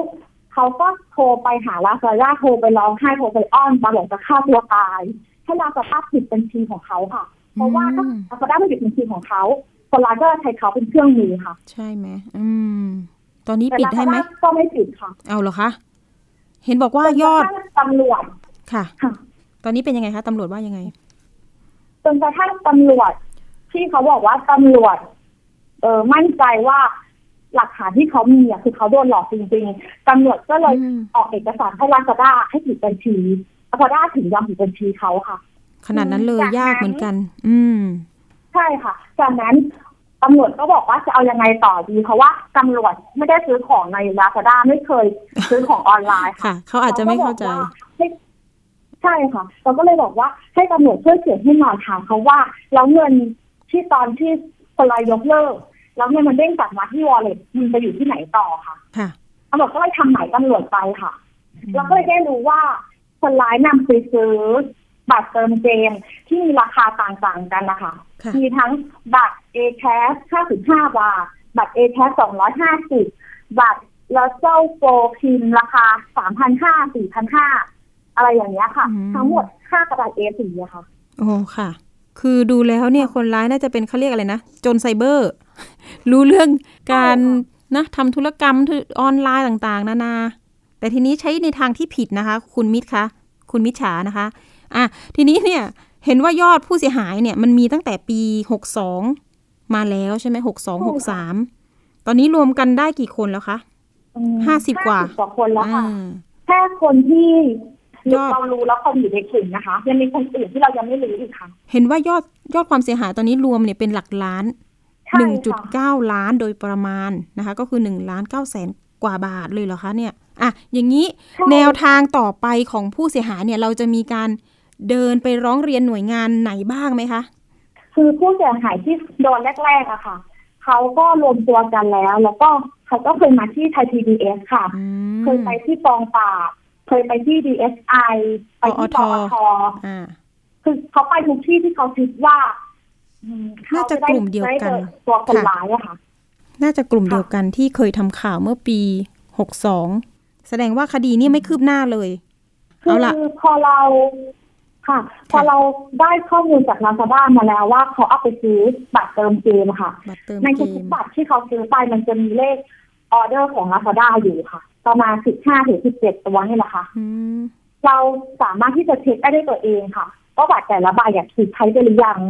เขาก็โทรไปหาลาซาด้าโทรไปร้องไห้โทรไปอ้อนมาบอกจะฆ่าตัวตายให้ลาซาด้าปิดบัญชีของเขาค่ะ เพราะว่าถ้าลาซาด้าไม่ปิดบัญชีของเขาคนร้ายก็ใช้เขาเป็นเครื่องมือค่ะ ใช่ไหมอืม ตอนนี้ปิดให้ไหมก็ไม่ปิดค่ะ เอาเหรอคะเห็นบอกว่ายอดตำรวจค่ะ ตอนนี้เป็นยังไงคะตำรวจว่ายังไงจนกระทั่งตำรวจ ที่เขาบอกว่าตำรวจ เออมั่นใจว่าหลักฐานที่เขามีอะคือเขาโดนหลอกจริงๆตำรวจก็เลยออกเอกสารให้ลาซาด้าให้ผิดบัญชีลาซาด้าถึงยอมผิดบัญชีเขาค่ะ ขนาดนั้นเลยยากเหมือนกัน อืม ใช่ค่ะ จากนั้นตำรวจก็บอกว่าจะเอายังไงต่อดีเพราะว่าตำรวจไม่ได้ซื้อของในลาซาด้าไม่เคยซื้อของออนไลน์ค่ะ เขาอาจจะไม่เข้าใจใช่ค่ะ เราก็เลยบอกว่าให้ตำรวจช่วยเขียนให้หน่อยถามเขาว่าแล้วเงิน ที่ตอนที่คนรายยกเลิก แล้วเงินมันเด้งกลับมาที่วอลเล็ตมันไปอยู่ที่ไหนต่อค่ะค่ะตำรวจก็เลยทำหมายตำรวจไปค่ะเราก็เลยได้รู้ว่าคนร้ายนำไปซื้อบัตรเติมเกมที่มีราคาต่างๆกันนะคะ มีทั้งบัตร a c a s 55 บาท บัตร a c a s 250 บัตรแล้วเจ้าโปรพิมราคา 3,500 4,500 อะไรอย่างเงี้ยค่ะ ทั้งหมดห้ากระดาษ A4 อะค่ะ โอ้ค่ะ คือดูแล้วเนี่ยคนร้ายน่าจะเป็นเขาเรียกอะไรนะโจรไซเบอร์ รู้เรื่องการนะทำธุรกรรมออนไลน์ต่างๆ นานา แต่ทีนี้ใช้ในทางที่ผิดนะคะ คุณมิตรคะคุณมิจฉานะคะอะทีนี้เนี่ยเห็นว่ายอดผู้เสียหายเนี่ยมันมีตั้งแต่ปีหกสองมาแล้วใช่ไหมหกสองหกสามตอนนี้รวมกันได้กี่คนแล้วคะห้าสิบกว่าคนแล้วค่ะแค่คนที่ ยอดเรารู้แล้วคนอยู่ในกลุ่มนะคะ ยังมีคนอื่นที่เรายังไม่รู้อีกค่ะ เห็นว่ายอดยอดความเสียหายตอนนี้รวมเนี่ยเป็นหลักล้านหนึ่งจุดเก้าล้านโดยประมาณนะคะ ก็คือหนึ่งล้านเก้าแสนกว่าบาทเลยเหรอคะเนี่ยอะอย่างนี้แนวทางต่อไปของผู้เสียหายเนี่ยเราจะมีการเดินไปร้องเรียนหน่วยงานไหนบ้างไหมคะ คือผู้เสียหายที่โดนแรกๆอะค่ะเขาก็รวมตัวกันแล้ว แล้วก็เขาก็เคยมาที่ไทยพีบีเอสค่ะ เคยไปที่กองปราบ เคยไปที่ดีเอสไอไปที่ปอทคือเขาไปทุกที่ที่เขาคิดว่าน่าจะกลุ่มเดียวกันตัวคนร้ายอะค่ะ น่าจะกลุ่มเดียวกันที่เคยทำข่าวเมื่อปีหกสองแสดงว่าคดีนี้ไม่คืบหน้าเลยเอาละพอเราค่ะ พอเราได้ข้อมูลจากลาซาด้ามาแล้วว่าเขาเอาไปซื้อบัตรเติมเกมค่ะในทุกบัตรที่เขาซื้อไปมันจะมีเลขออเดอร์ของลาซาด้าอยู่ค่ะ ประมาณสิบห้าถึงสิบเจ็ดตัวนี่แหละค่ะเราสามารถที่จะเช็คได้ด้วยตัวเองค่ะว่าบัตรแต่ละใบอยากถูกใช้ไปหรือยัง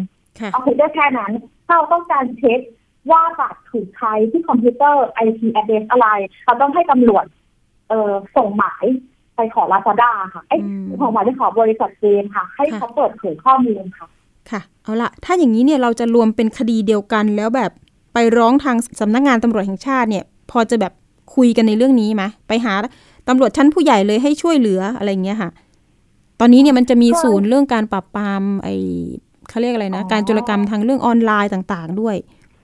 เอาเพียงได้แค่นั้น ถ้าเราต้องการเช็คว่าบัตรถูกใช้ที่คอมพิวเตอร์ IP address อะไร เราต้องให้ตำรวจ เออส่งหมายไปขอลาซาด้าค่ะไอ้ของหมายไปขอบริษัทเกมค่ะ ให้เขาเปิดเผยข้อมูลค่ะ ค่ะ เอาละถ้าอย่างนี้เนี่ยเราจะรวมเป็นคดีเดียวกันแล้วแบบไปร้องทางสำนักงงานตำรวจแห่งชาติเนี่ย พอจะแบบ คุยกันในเรื่องนี้ไหมไปหาตำรวจชั้นผู้ใหญ่เลยให้ช่วยเหลืออะไรเงี้ยค่ะ ตอนนี้เนี่ยมันจะมีศูนย์เรื่องการปราบปรามไอเขาเรียกอะไรนะ การจุลกรรมทางเรื่องออนไลน์ต่าง ๆ ด้วย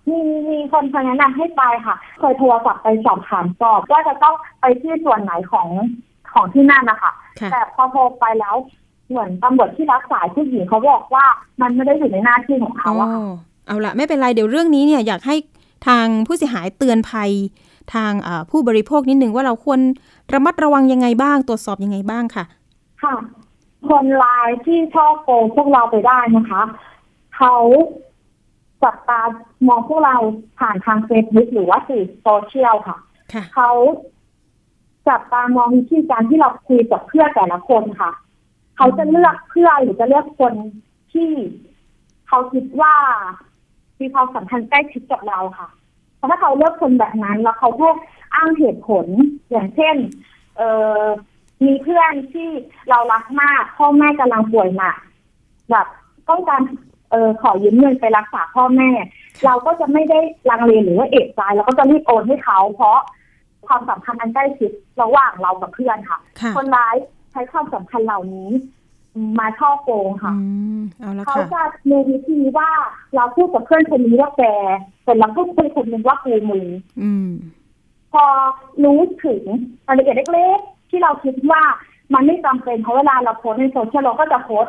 มีมีคนคนแนะนำให้ไปค่ะ เคยโทรศัพท์ไปสอบถามสอบว่าจะต้องไปที่ส่วนไหนของของที่นั่นนะคะแต่พอโทรไปแล้วเหมือนตำรวจที่รักษาผู้หญิงเขาบอกว่ามันไม่ได้อยู่ในหน้าที่ของเขาอะเอาละไม่เป็นไรเดี๋ยวเรื่องนี้เนี่ยอยากให้ทางผู้เสียหายเตือนภัย ทางผู้บริโภคนิดนึงว่าเราควรระมัดระวังยังไงบ้าง ตรวจสอบยังไงบ้างค่ะ ค่ะ คนลายที่ชอบโกงพวกเราไปได้นะคะ เขาจับตามองพวกเราผ่านทางเฟซบุ๊กหรือว่าสื่อโซเชียลค่ะ เขาจับตามองวิธีการที่เราคุยกับเพื่อนแต่ละคนค่ะ เขาจะเลือกเพื่อนหรือจะเลือกคนที่เขาคิดว่ามีความสัมพันธ์ใกล้ชิดกับเราค่ะ เพราะถ้าเขาเลือกคนแบบนั้น แล้วเขาก็อ้างเหตุผลอย่างเช่น เออมีเพื่อนที่เรารักมากพ่อแม่กำลังป่วยหนักแบบต้องการเออขอยืมเงินไปรักษาพ่อแม่ เราก็จะไม่ได้ลังเลหรือว่าเอกใจเราก็จะรีบโอนให้เขา เพราะความสัมพันธ์อันใกล้ชิดระหว่างเรากับเพื่อนค่ะ คนร้ายใช้ความสัมพันธ์เหล่านี้ มาช่อโกงค่ะเขาจะมีวิธีว่าเราพูดกับเพื่อนคนนี้ว่าแกแต่เราพูดกับคนนึงว่ากูมือพอรู้ถึงรายละเอียดเล็กๆ ที่เราคิดว่ามันไม่จำเป็นเพราะเวลาเราโพสในโซเชียลเราก็จะโพส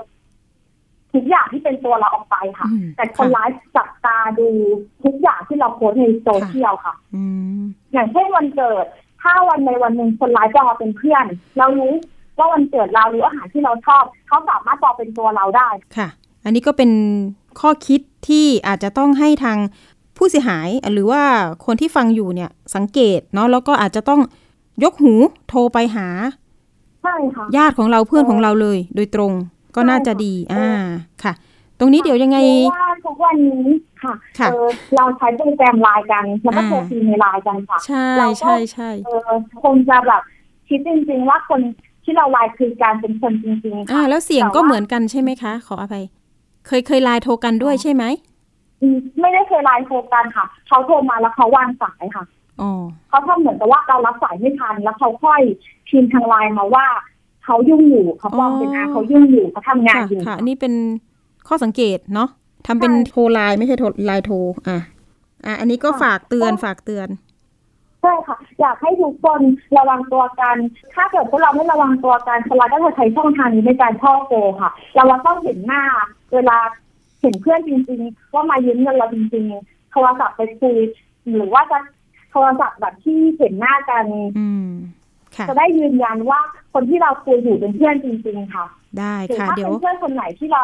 ทุกอย่างที่เป็นตัวเราออกไปค่ะ แต่คนร้ายจับตาดูทุกอย่างที่เราโพสในโซเชียลค่ะอย่างเช่นวันเกิด ถ้าวันในวันหนึ่งคนร้ายจะมาเป็นเพื่อน เรารู้ ว่าวันเกิดเราหรืออาหารที่เราชอบเขาสามารถจองเป็นตัวเราได้ค่ะ อันนี้ก็เป็นข้อคิดที่อาจจะต้องให้ทางผู้เสียหายหรือว่าคนที่ฟังอยู่เนี่ยสังเกตเนาะแล้วก็อาจจะต้องยกหูโทรไปหาใช่ค่ะญาติของเราเพื่อนของเราเลย โดยตรงก็น่าจะดีอ่าค่ะ ตรงนี้เดี๋ยวยังไงว่าทุกวันนี้ค่ะค่ะเราใช้โปรแกรมไลน์กันแล้วก็โทรฟีในไลน์กันค่ะใช่ใช่ใช่เออคงจะแบบคิดจริงๆว่าคน ที่เราไลน์คือการเป็นคนจริงๆค่ะอ่าแล้วเสียงก็เหมือนกันใช่ไหมคะ ขออภัย เคยเคยไลน์โทรกันด้วยใช่ไหมไม่ได้เคยไลน์โทรกันค่ะ เขาโทรมาแล้วเขาวางสายค่ะเขาทำเหมือนกับว่าเรารับสายไม่ทัน แล้วเขาค่อยพิมพ์ทางไลน์มาว่าเขายุ่งอยู่เขาปลอมเป็นอาเขายุ่งอยู่เขาทำงานอยู่ค่ะนี่เป็นข้อสังเกตเนาะทำเป็นโทรไลน์ไม่ใช่โทรไลน์โทรอะอะอันนี้ก็ฝากเตือนฝากเตือน ใช่ค่ะ อยากให้ทุกคนระวังตัวกัน ถ้าเกิดพวกเราไม่ระวังตัวกันคนร้ายก็จะใช้ช่องทางนี้ในการช่อโกค่ะ เราต้องเห็นหน้า เวลาเห็นเพื่อนจริงๆว่ามายืมเงินเราจริงๆโทรศัพท์ไปคุยหรือว่าจะโทรศัพท์แบบที่เห็นหน้ากันจะได้ยืนยันว่าคนที่เราคุยอยู่เป็นเพื่อนจริง ๆ ค่ะ ได้ค่ะ เดี๋ยวถ้าเป็นเพื่อนคนไหนที่เรา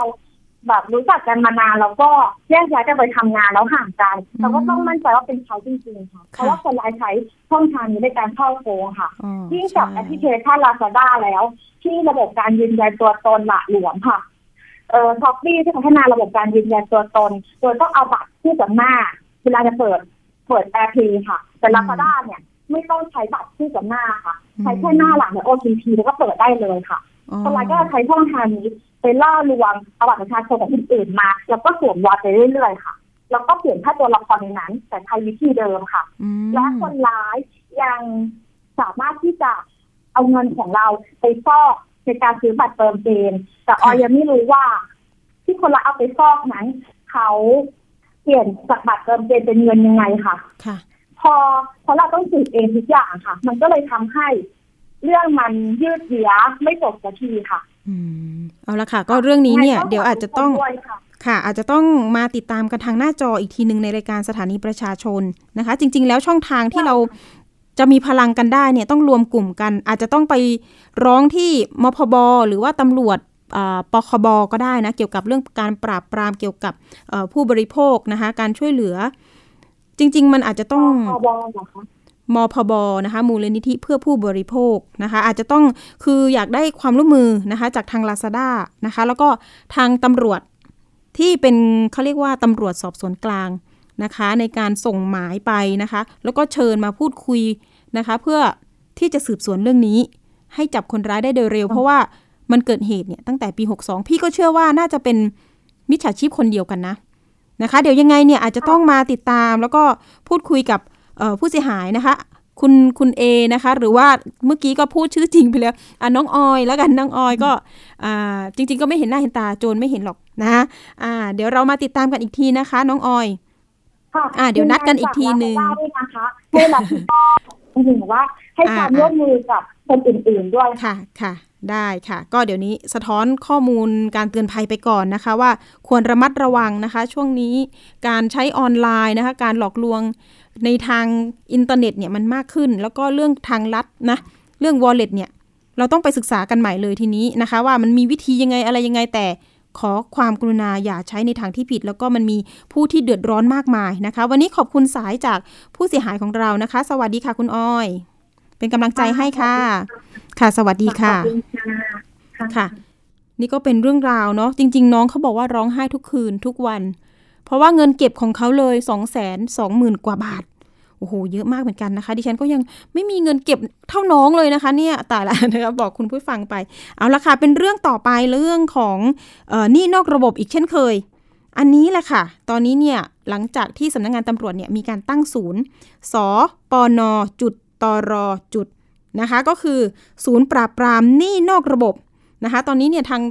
แบบรู้จักกันมานานแล้วก็แยกย้ายกันไปทำงานแล้วห่างกันเราก็ต้องมั่นใจว่าเป็นเขาจริงๆค่ะ เพราะว่าคนร้ายใช้ช่องทางนี้ในการเข้าโกงค่ะยิ่งจากแอปพลิเคชันลาซาด้าแล้ว ที่ระบบการยืนยันตัวตนหละหลวมค่ะเอ่อ Shopee ที่พัฒนาระบบการยืนยันตัวตน โดยต้องเอาบัตรคู่กับหน้า เวลาจะเปิดเปิดแอปพลิค่ะ แต่ลาซาด้าเนี่ยไม่ต้องใช้บัตรคู่กับหน้าค่ะ ใช้แค่หน้าหลังใน OTP แล้วก็เปิดได้เลยค่ะคนร้ายก็ใช้ช่องทางนี้ ไปล่อลวงเอาบัตรประชาชนของคนอื่นมา แล้วก็สวมวอดไปเรื่อยๆค่ะ แล้วก็เปลี่ยนแค่ตัวละครในนั้น แต่ใช้วิธีเดิมค่ะ และคนร้ายยังสามารถที่จะเอาเงินของเราไปฟอกในการซื้อบัตรเติมเกมแต่ออยยังไม่รู้ว่า ที่คนละเอาไปฟอกนั้นเขาเปลี่ยนจากบัตรเติมเกมเป็นเงินยังไงค่ะค่ะ พอเพราะเราต้องสืบเองทุกอย่างค่ะ มันก็เลยทำให้ เรื่องมันยืดเยื้อไม่จบสักทีค่ะอืม เอาละค่ะ ก็เรื่องนี้เนี่ยเดี๋ยวอาจจะต้องค่ะ อาจจะต้องมาติดตามกันทางหน้าจออีกทีหนึ่งในรายการสถานีประชาชนนะคะ จริง ๆ แล้วช่องทางที่เราจะมีพลังกันได้เนี่ยต้องรวมกลุ่มกัน อาจจะต้องไปร้องที่มพบหรือว่าตำรวจปคบก็ได้นะ เกี่ยวกับเรื่องการปราบปรามเกี่ยวกับผู้บริโภคนะคะ การช่วยเหลือ จริง ๆ มันอาจจะต้อง มพบนะคะมูลนิธิเพื่อผู้บริโภคนะคะอาจจะต้องคืออยากได้ความร่วมมือนะคะจากทางลาซาด้านะคะแล้วก็ทางตำรวจที่เป็นเขาเรียกว่าตำรวจสอบสวนกลางนะคะในการส่งหมายไปนะคะแล้วก็เชิญมาพูดคุยนะคะเพื่อที่จะสืบสวนเรื่องนี้ ให้จับคนร้ายได้โดยเร็ว เพราะว่ามันเกิดเหตุเนี่ยตั้งแต่ปี 62 พี่ก็เชื่อว่าน่าจะเป็นมิจฉาชีพคนเดียวกันนะนะคะ เดี๋ยวยังไงเนี่ยอาจจะต้องมาติดตามแล้วก็พูดคุยกับ ผู้เสียหายนะคะ คุณคุณเอนะคะ หรือว่าเมื่อกี้ก็พูดชื่อจริงไปแล้วอ่าน้องออยแล้วกันน้องออยก็อ่าจริง ๆ ก็ไม่เห็นหน้าเห็นตาโจรไม่เห็นหรอกนะอ่า เดี๋ยวเรามาติดตามกันอีกทีนะคะ น้องออยอ่าเดี๋ยวนัดกันอีกทีหนึ่งนะคะเพื่อเราถึงว่าให้ความร่วมมือกับคนอื่น ๆด้วยค่ะค่ะได้ค่ะ ก็เดี๋ยวนี้สะท้อนข้อมูลการเตือนภัยไปก่อนนะคะ ว่าควรระมัดระวังนะคะ ช่วงนี้การใช้ออนไลน์นะคะ การหลอกลวง ในทางอินเทอร์เน็ตเนี่ยมันมากขึ้น แล้วก็เรื่องทางลัดนะ เรื่อง wallet เนี่ย เราต้องไปศึกษากันใหม่เลยทีนี้นะคะ ว่ามันมีวิธียังไงอะไรยังไงแต่ขอความกรุณาอย่าใช้ในทางที่ผิด แล้วก็มันมีผู้ที่เดือดร้อนมากมายนะคะ วันนี้ขอบคุณสายจากผู้เสียหายของเรานะคะ สวัสดีค่ะคุณอ้อย เป็นกำลังใจให้ค่ะ ค่ะ สวัสดีค่ะค่ะ นี่ก็เป็นเรื่องราวเนาะจริง ๆ น้องเขาบอกว่าร้องไห้ทุกคืนทุกวัน เพราะว่าเงินเก็บของเขาเลยสองแสนสองหมื่นกว่าบาท โอ้โห เยอะมากเหมือนกันนะคะ ดิฉันก็ยังไม่มีเงินเก็บเท่าน้องเลยนะคะ เนี่ยตายละนะคะบอกคุณผู้ฟังไป เอาละค่ะ เป็นเรื่องต่อไปเรื่องของอนี่นอกระบบอีกเช่นเคย อันนี้แหละค่ะ ตอนนี้เนี่ยหลังจากที่สำนักงงานตำรวจเนี่ยมีการตั้งศูนย์ สปนจุดตรจุดนะคะ ก็คือ ศูนย์ปราบปรามหนี้นอกระบบ นะคะ ตอนนี้เนี่ยทาง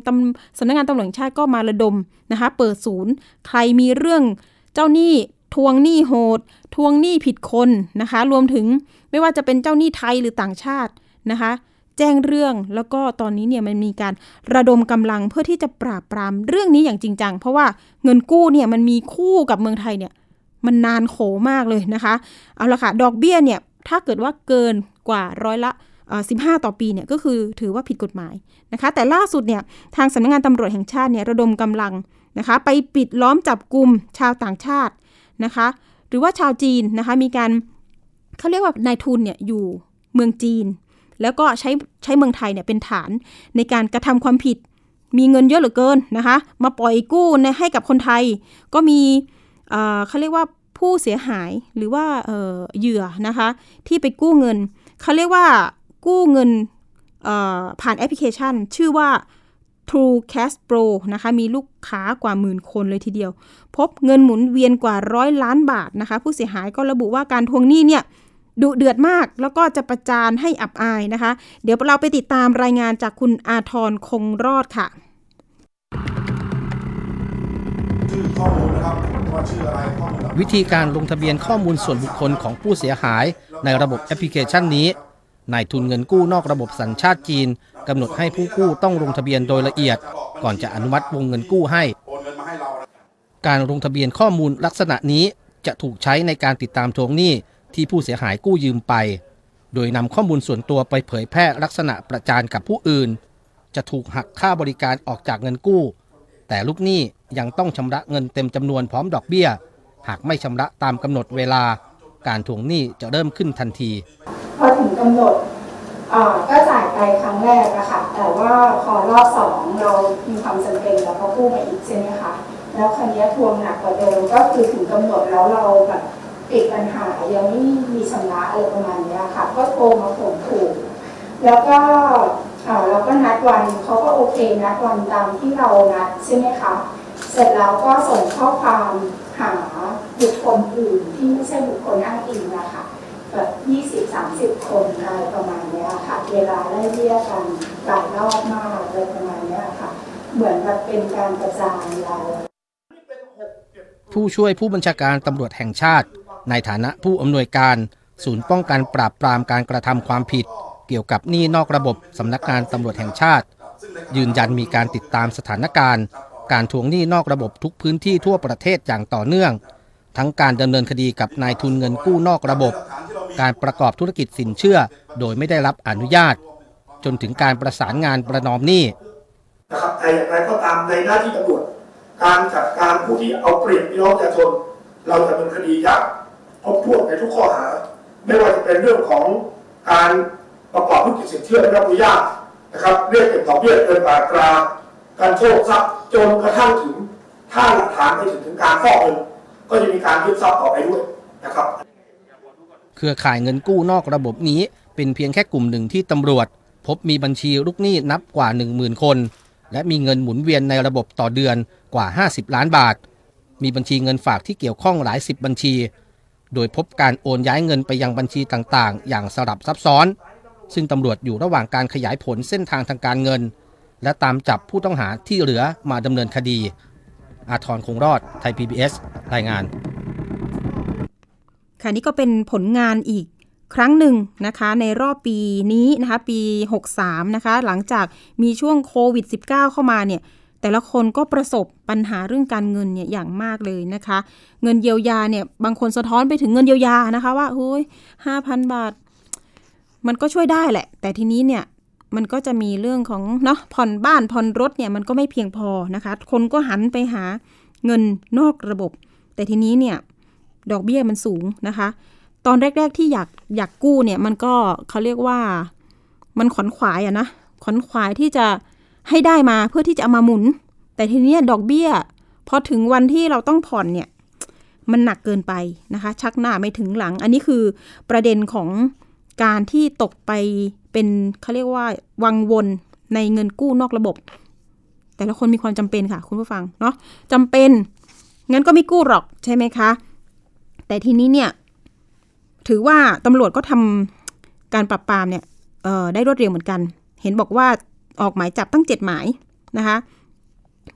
สำนักงานตำรวจแห่งชาติก็มาระดมนะคะ เปิดศูนย์ ใครมีเรื่องเจ้าหนี้ทวงหนี้โหด ทวงหนี้ผิดคนนะคะ รวมถึงไม่ว่าจะเป็นเจ้าหนี้ไทยหรือต่างชาตินะคะ แจ้งเรื่องแล้วก็ตอนนี้เนี่ยมันมีการระดมกำลังเพื่อที่จะปราบปรามเรื่องนี้อย่างจริงจังเพราะว่าเงินกู้เนี่ยมันมีคู่กับเมืองไทยเนี่ยมันนานโขมากเลยนะคะ เอาละค่ะ ดอกเบี้ยเนี่ย ถ้าเกิดว่าเกินกว่าร้อยละ 15 ต่อปีเนี่ยก็คือถือว่าผิดกฎหมายนะคะ แต่ล่าสุดเนี่ยทางสำนักงงานตำรวจแห่งชาติเนี่ยระดมกำลังนะคะไปปิดล้อมจับกลุ่มชาวต่างชาตินะคะ หรือว่าชาวจีนนะคะมีการเขาเรียกว่านายทุนเนี่ยอยู่เมืองจีน แล้วก็ใช้ใช้เมืองไทยเนี่ยเป็นฐานในการกระทำความผิด มีเงินเยอะเหลือเกินนะคะ มาปล่อยกู้ให้กับคนไทย ก็มีเขาเรียกว่าผู้เสียหายหรือว่าเหยื่อนะคะที่ไปกู้เงินเขาเรียกว่า กู้เงินผ่านแอปพลิเคชัน ชื่อว่า True Cash Pro นะคะ มีลูกค้ากว่าหมื่นคนเลยทีเดียว พบเงินหมุนเวียนกว่าร้อยล้านบาทนะคะ ผู้เสียหายก็ระบุว่าการทวงหนี้เนี่ยดุเดือดมาก แล้วก็จะประจานให้อับอายนะคะ เดี๋ยวเราไปติดตามรายงานจากคุณอาทรคงรอดค่ะวิธีการลงทะเบียนข้อมูลส่วนบุคคลของผู้เสียหายในระบบแอปพลิเคชันนี้ นายทุนเงินกู้นอกระบบสัญชาติจีนกำหนดให้ผู้กู้ต้องลงทะเบียนโดยละเอียด ก่อนจะอนุมัติวงเงินกู้ให้ การลงทะเบียนข้อมูลลักษณะนี้จะถูกใช้ในการติดตามทวงหนี้ที่ผู้เสียหายกู้ยืมไป โดยนำข้อมูลส่วนตัวไปเผยแพร่ลักษณะประจานกับผู้อื่น จะถูกหักค่าบริการออกจากเงินกู้ แต่ลูกหนี้ยังต้องชำระเงินเต็มจำนวนพร้อมดอกเบี้ย หากไม่ชำระตามกำหนดเวลา การทวงหนี้จะเริ่มขึ้นทันที พอถึงกำหนดก็จ่ายไปครั้งแรกอะค่ะ แต่ว่าพอรอบสองเรามีความจำเป็นเราก็กู้มาอีกใช่ไหมคะ แล้วคันนี้ทวงหนักกว่าเดิมก็คือถึงกำหนดแล้วเราแบบติดปัญหายังไม่มีชำระอะไรประมาณนี้ค่ะ ก็โทรมาข่มขู่แล้วก็เราก็นัดวันเขาก็โอเคนัดวันตามที่เรานัดใช่ไหมคะ เสร็จแล้วก็ส่งข้อความหาบุคคลอื่นที่ไม่ใช่บุคคลอ้างอิงนะคะ แบบ20-30คนอะไรประมาณนี้ค่ะ เวลาไล่เรียกกันหลายรอบมากอะไรประมาณนี้ค่ะ เหมือนแบบเป็นการกระจายเราผู้ช่วยผู้บัญชาการตำรวจแห่งชาติ ในฐานะผู้อำนวยการ ศูนย์ป้องกันปราบปรามการกระทำความผิด เกี่ยวกับหนี้นอกระบบสำนักงานตำรวจแห่งชาติ ยืนยันมีการติดตามสถานการณ์ การทวงหนี้นอกระบบทุกพื้นที่ทั่วประเทศอย่างต่อเนื่อง ทั้งการดำเนินคดีกับนายทุนเงินกู้นอกระบบ การประกอบธุรกิจสินเชื่อ โดยไม่ได้รับอนุญาต จนถึงการประสานงานประนอมหนี้นะครับแต่อย่างไรก็ตามในหน้าที่ตำรวจการจัดการผู้ที่เอาเปรียบพี่น้องประชาชน เราจะดำเนินคดีอย่างครบถ้วนในทุกข้อหา ไม่ว่าจะเป็นเรื่องของการประกอบธุรกิจสินเชื่อไม่ได้รับอนุญาตนะครับเรียกเก็บดอกเบี้ยเกินอัตรา การโชคทรัพย์จนกระทั่งถึงถ้าหลักฐานไปถึงถึงการฟอกเงินก็จะมีการยึดทรัพย์ต่อไปด้วยนะครับ เครือข่ายเงินกู้นอกระบบนี้ เป็นเพียงแค่กลุ่มหนึ่งที่ตำรวจ พบมีบัญชีลูกหนี้นับกว่า 10,000 คน และมีเงินหมุนเวียนในระบบต่อเดือนกว่า 50 ล้านบาท มีบัญชีเงินฝากที่เกี่ยวข้องหลายสิบบัญชี โดยพบการโอนย้ายเงินไปยังบัญชีต่างๆ อย่างสลับซับซ้อน ซึ่งตำรวจอยู่ระหว่างการขยายผลเส้นทางทางการเงิน และตามจับผู้ต้องหาที่เหลือมาดำเนินคดี อาทรคงรอด ไทย PBS รายงาน ค่ะนี่ก็เป็นผลงานอีกครั้งหนึ่งนะคะในรอบปีนี้นะคะปี 63 นะคะหลังจากมีช่วงโควิด -19 เข้ามาเนี่ยแต่ละคนก็ประสบปัญหาเรื่องการเงินเนี่ยอย่างมากเลยนะคะ เงินเยียวยาเนี่ยบางคนสะท้อนไปถึงเงินเยียวยานะคะว่าเฮ้ยห้าพันบาท มันก็ช่วยได้แหละ แต่ทีนี้เนี่ยมันก็จะมีเรื่องของเนาะผ่อนบ้านผ่อนรถเนี่ยมันก็ไม่เพียงพอนะคะ คนก็หันไปหาเงินนอกระบบ แต่ทีนี้เนี่ย ดอกเบี้ยมันสูงนะคะ ตอนแรก ๆที่อยากอยากกู้เนี่ยมันก็เขาเรียกว่ามันขวนขวายอะนะขวนขวายที่จะให้ได้มาเพื่อที่จะเอามาหมุน แต่ทีนี้ดอกเบี้ยพอถึงวันที่เราต้องผ่อนเนี่ยมันหนักเกินไปนะคะ ชักหน้าไม่ถึงหลัง อันนี้คือประเด็นของการที่ตกไปเป็นเขาเรียกว่า วังวนในเงินกู้นอกระบบ แต่ละคนมีความจำเป็นค่ะ คุณผู้ฟังเนาะจำเป็น งั้นก็ไม่กู้หรอกใช่ไหมคะ แต่ทีนี้เนี่ย ถือว่าตำรวจก็ทำการปราบปรามเนี่ยได้รวดเร็วเหมือนกัน เห็นบอกว่าออกหมายจับตั้งเจ็ดหมายนะคะ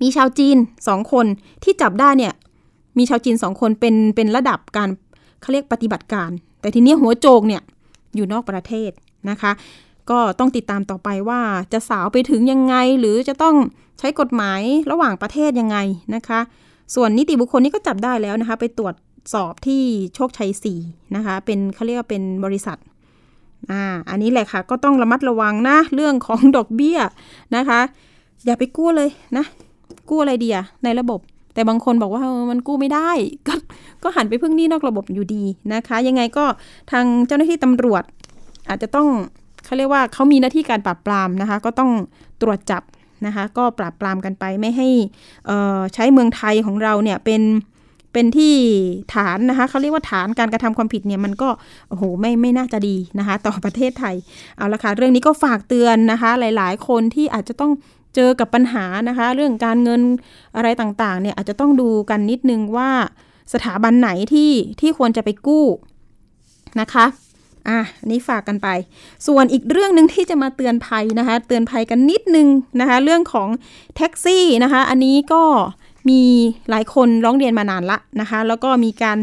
มีชาวจีนสองคนที่จับได้เนี่ย มีชาวจีนสองคนเป็นเป็นระดับการเขาเรียกปฏิบัติการ แต่ทีนี้หัวโจกเนี่ยอยู่นอกประเทศนะคะ ก็ต้องติดตามต่อไปว่าจะสาวไปถึงยังไง หรือจะต้องใช้กฎหมายระหว่างประเทศยังไงนะคะ ส่วนนิติบุคคลนี่ก็จับได้แล้วนะคะ ไปตรวจ สอบที่โชคชัย4นะคะ เป็นเขาเรียกว่าเป็นบริษัทอ่าอันนี้แหละค่ะ ก็ต้องระมัดระวังนะ เรื่องของดอกเบี้ยนะคะ อย่าไปกู้เลยนะ กู้อะไรดีอะในระบบ แต่บางคนบอกว่ามันกู้ไม่ได้ ก็ก็หันไปพึ่งหนี้นอกระบบอยู่ดีนะคะ ยังไงก็ทางเจ้าหน้าที่ตำรวจ อาจจะต้องเขาเรียกว่าเขามีหน้าที่การปราบปรามนะคะ ก็ต้องตรวจจับนะคะ ก็ปราบปรามกันไปไม่ให้ใช้เมืองไทยของเราเนี่ยเป็น เป็นที่ฐานนะคะเขาเรียกว่าฐานการกระทำความผิดเนี่ยมันก็โอ้โหไม่ไม่น่าจะดีนะคะ ต่อประเทศไทยเอาละค่ะเรื่องนี้ก็ฝากเตือนนะคะ หลาย ๆ คนที่อาจจะต้องเจอกับปัญหานะคะ เรื่องการเงินอะไรต่างๆเนี่ยอาจจะต้องดูกันนิดนึงว่าสถาบันไหนที่ที่ควรจะไปกู้นะคะอะนี่ฝากกันไป ส่วนอีกเรื่องหนึ่งที่จะมาเตือนภัยนะคะ เตือนภัยกันนิดนึงนะคะ เรื่องของแท็กซี่นะคะ อันนี้ก็ มีหลายคนร้องเรียนมานานละนะคะ แล้วก็มีการ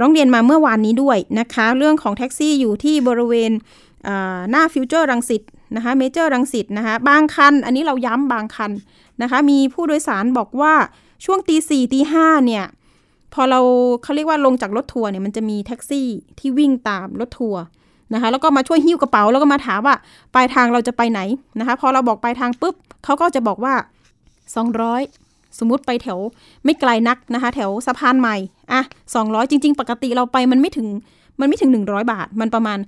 ร้องเรียนมาเมื่อวานนี้ด้วยนะคะ เรื่องของแท็กซี่อยู่ที่บริเวณหน้าฟิวเจอร์รังสิตนะคะเมเจอร์รังสิตนะคะบางคัน อันนี้เราย้ำบางคันนะคะ มีผู้โดยสารบอกว่าช่วงตีสี่ตีห้าเนี่ย พอเราเขาเรียกว่าลงจากรถทัวร์เนี่ยมันจะมีแท็กซี่ที่วิ่งตามรถทัวร์นะคะแล้วก็มาช่วยหิ้วกระเป๋าแล้วก็มาถามว่าปลายทางเราจะไปไหนนะคะ พอเราบอกปลายทางปุ๊บเขาก็จะบอกว่า 200 สมมติไปแถวไม่ไกลนักนะคะ แถวสะพานใหม่อะ200 จริง ๆ ปกติเราไปมันไม่ถึงมันไม่ถึง 100 บาท มันประมาณ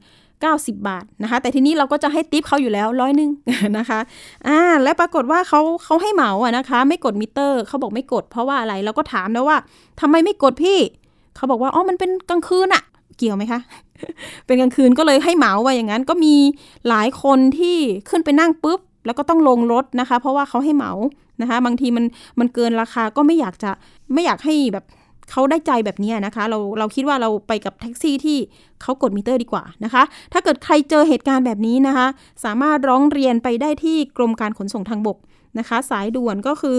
90 บาทนะคะ แต่ทีนี้เราก็จะให้ติปเขาอยู่แล้วร้อยหนึ่งนะคะอ่าและปรากฏว่าเขาเขาให้เหมาอะนะคะ ไม่กดมิเตอร์เขาบอกไม่กดเพราะว่าอะไรเราก็ถามนะว่าทำไมไม่กดพี่เขาบอกว่าอ๋อมันเป็นกลางคืนอะเกี่ยวไหมคะ เป็นกลางคืนก็เลยให้เหมาว่าอย่างนั้นก็มีหลายคนที่ขึ้นไปนั่งปุ๊บ แล้วก็ต้องลงรถนะคะ เพราะว่าเขาให้เหมา นะคะบางทีมันมันเกินราคาก็ไม่อยากจะไม่อยากให้แบบเขาได้ใจแบบนี้นะคะ เราเราคิดว่าเราไปกับแท็กซี่ที่เขากดมิเตอร์ดีกว่านะคะ ถ้าเกิดใครเจอเหตุการณ์แบบนี้นะคะ สามารถร้องเรียนไปได้ที่กรมการขนส่งทางบกนะคะ สายด่วนก็คือ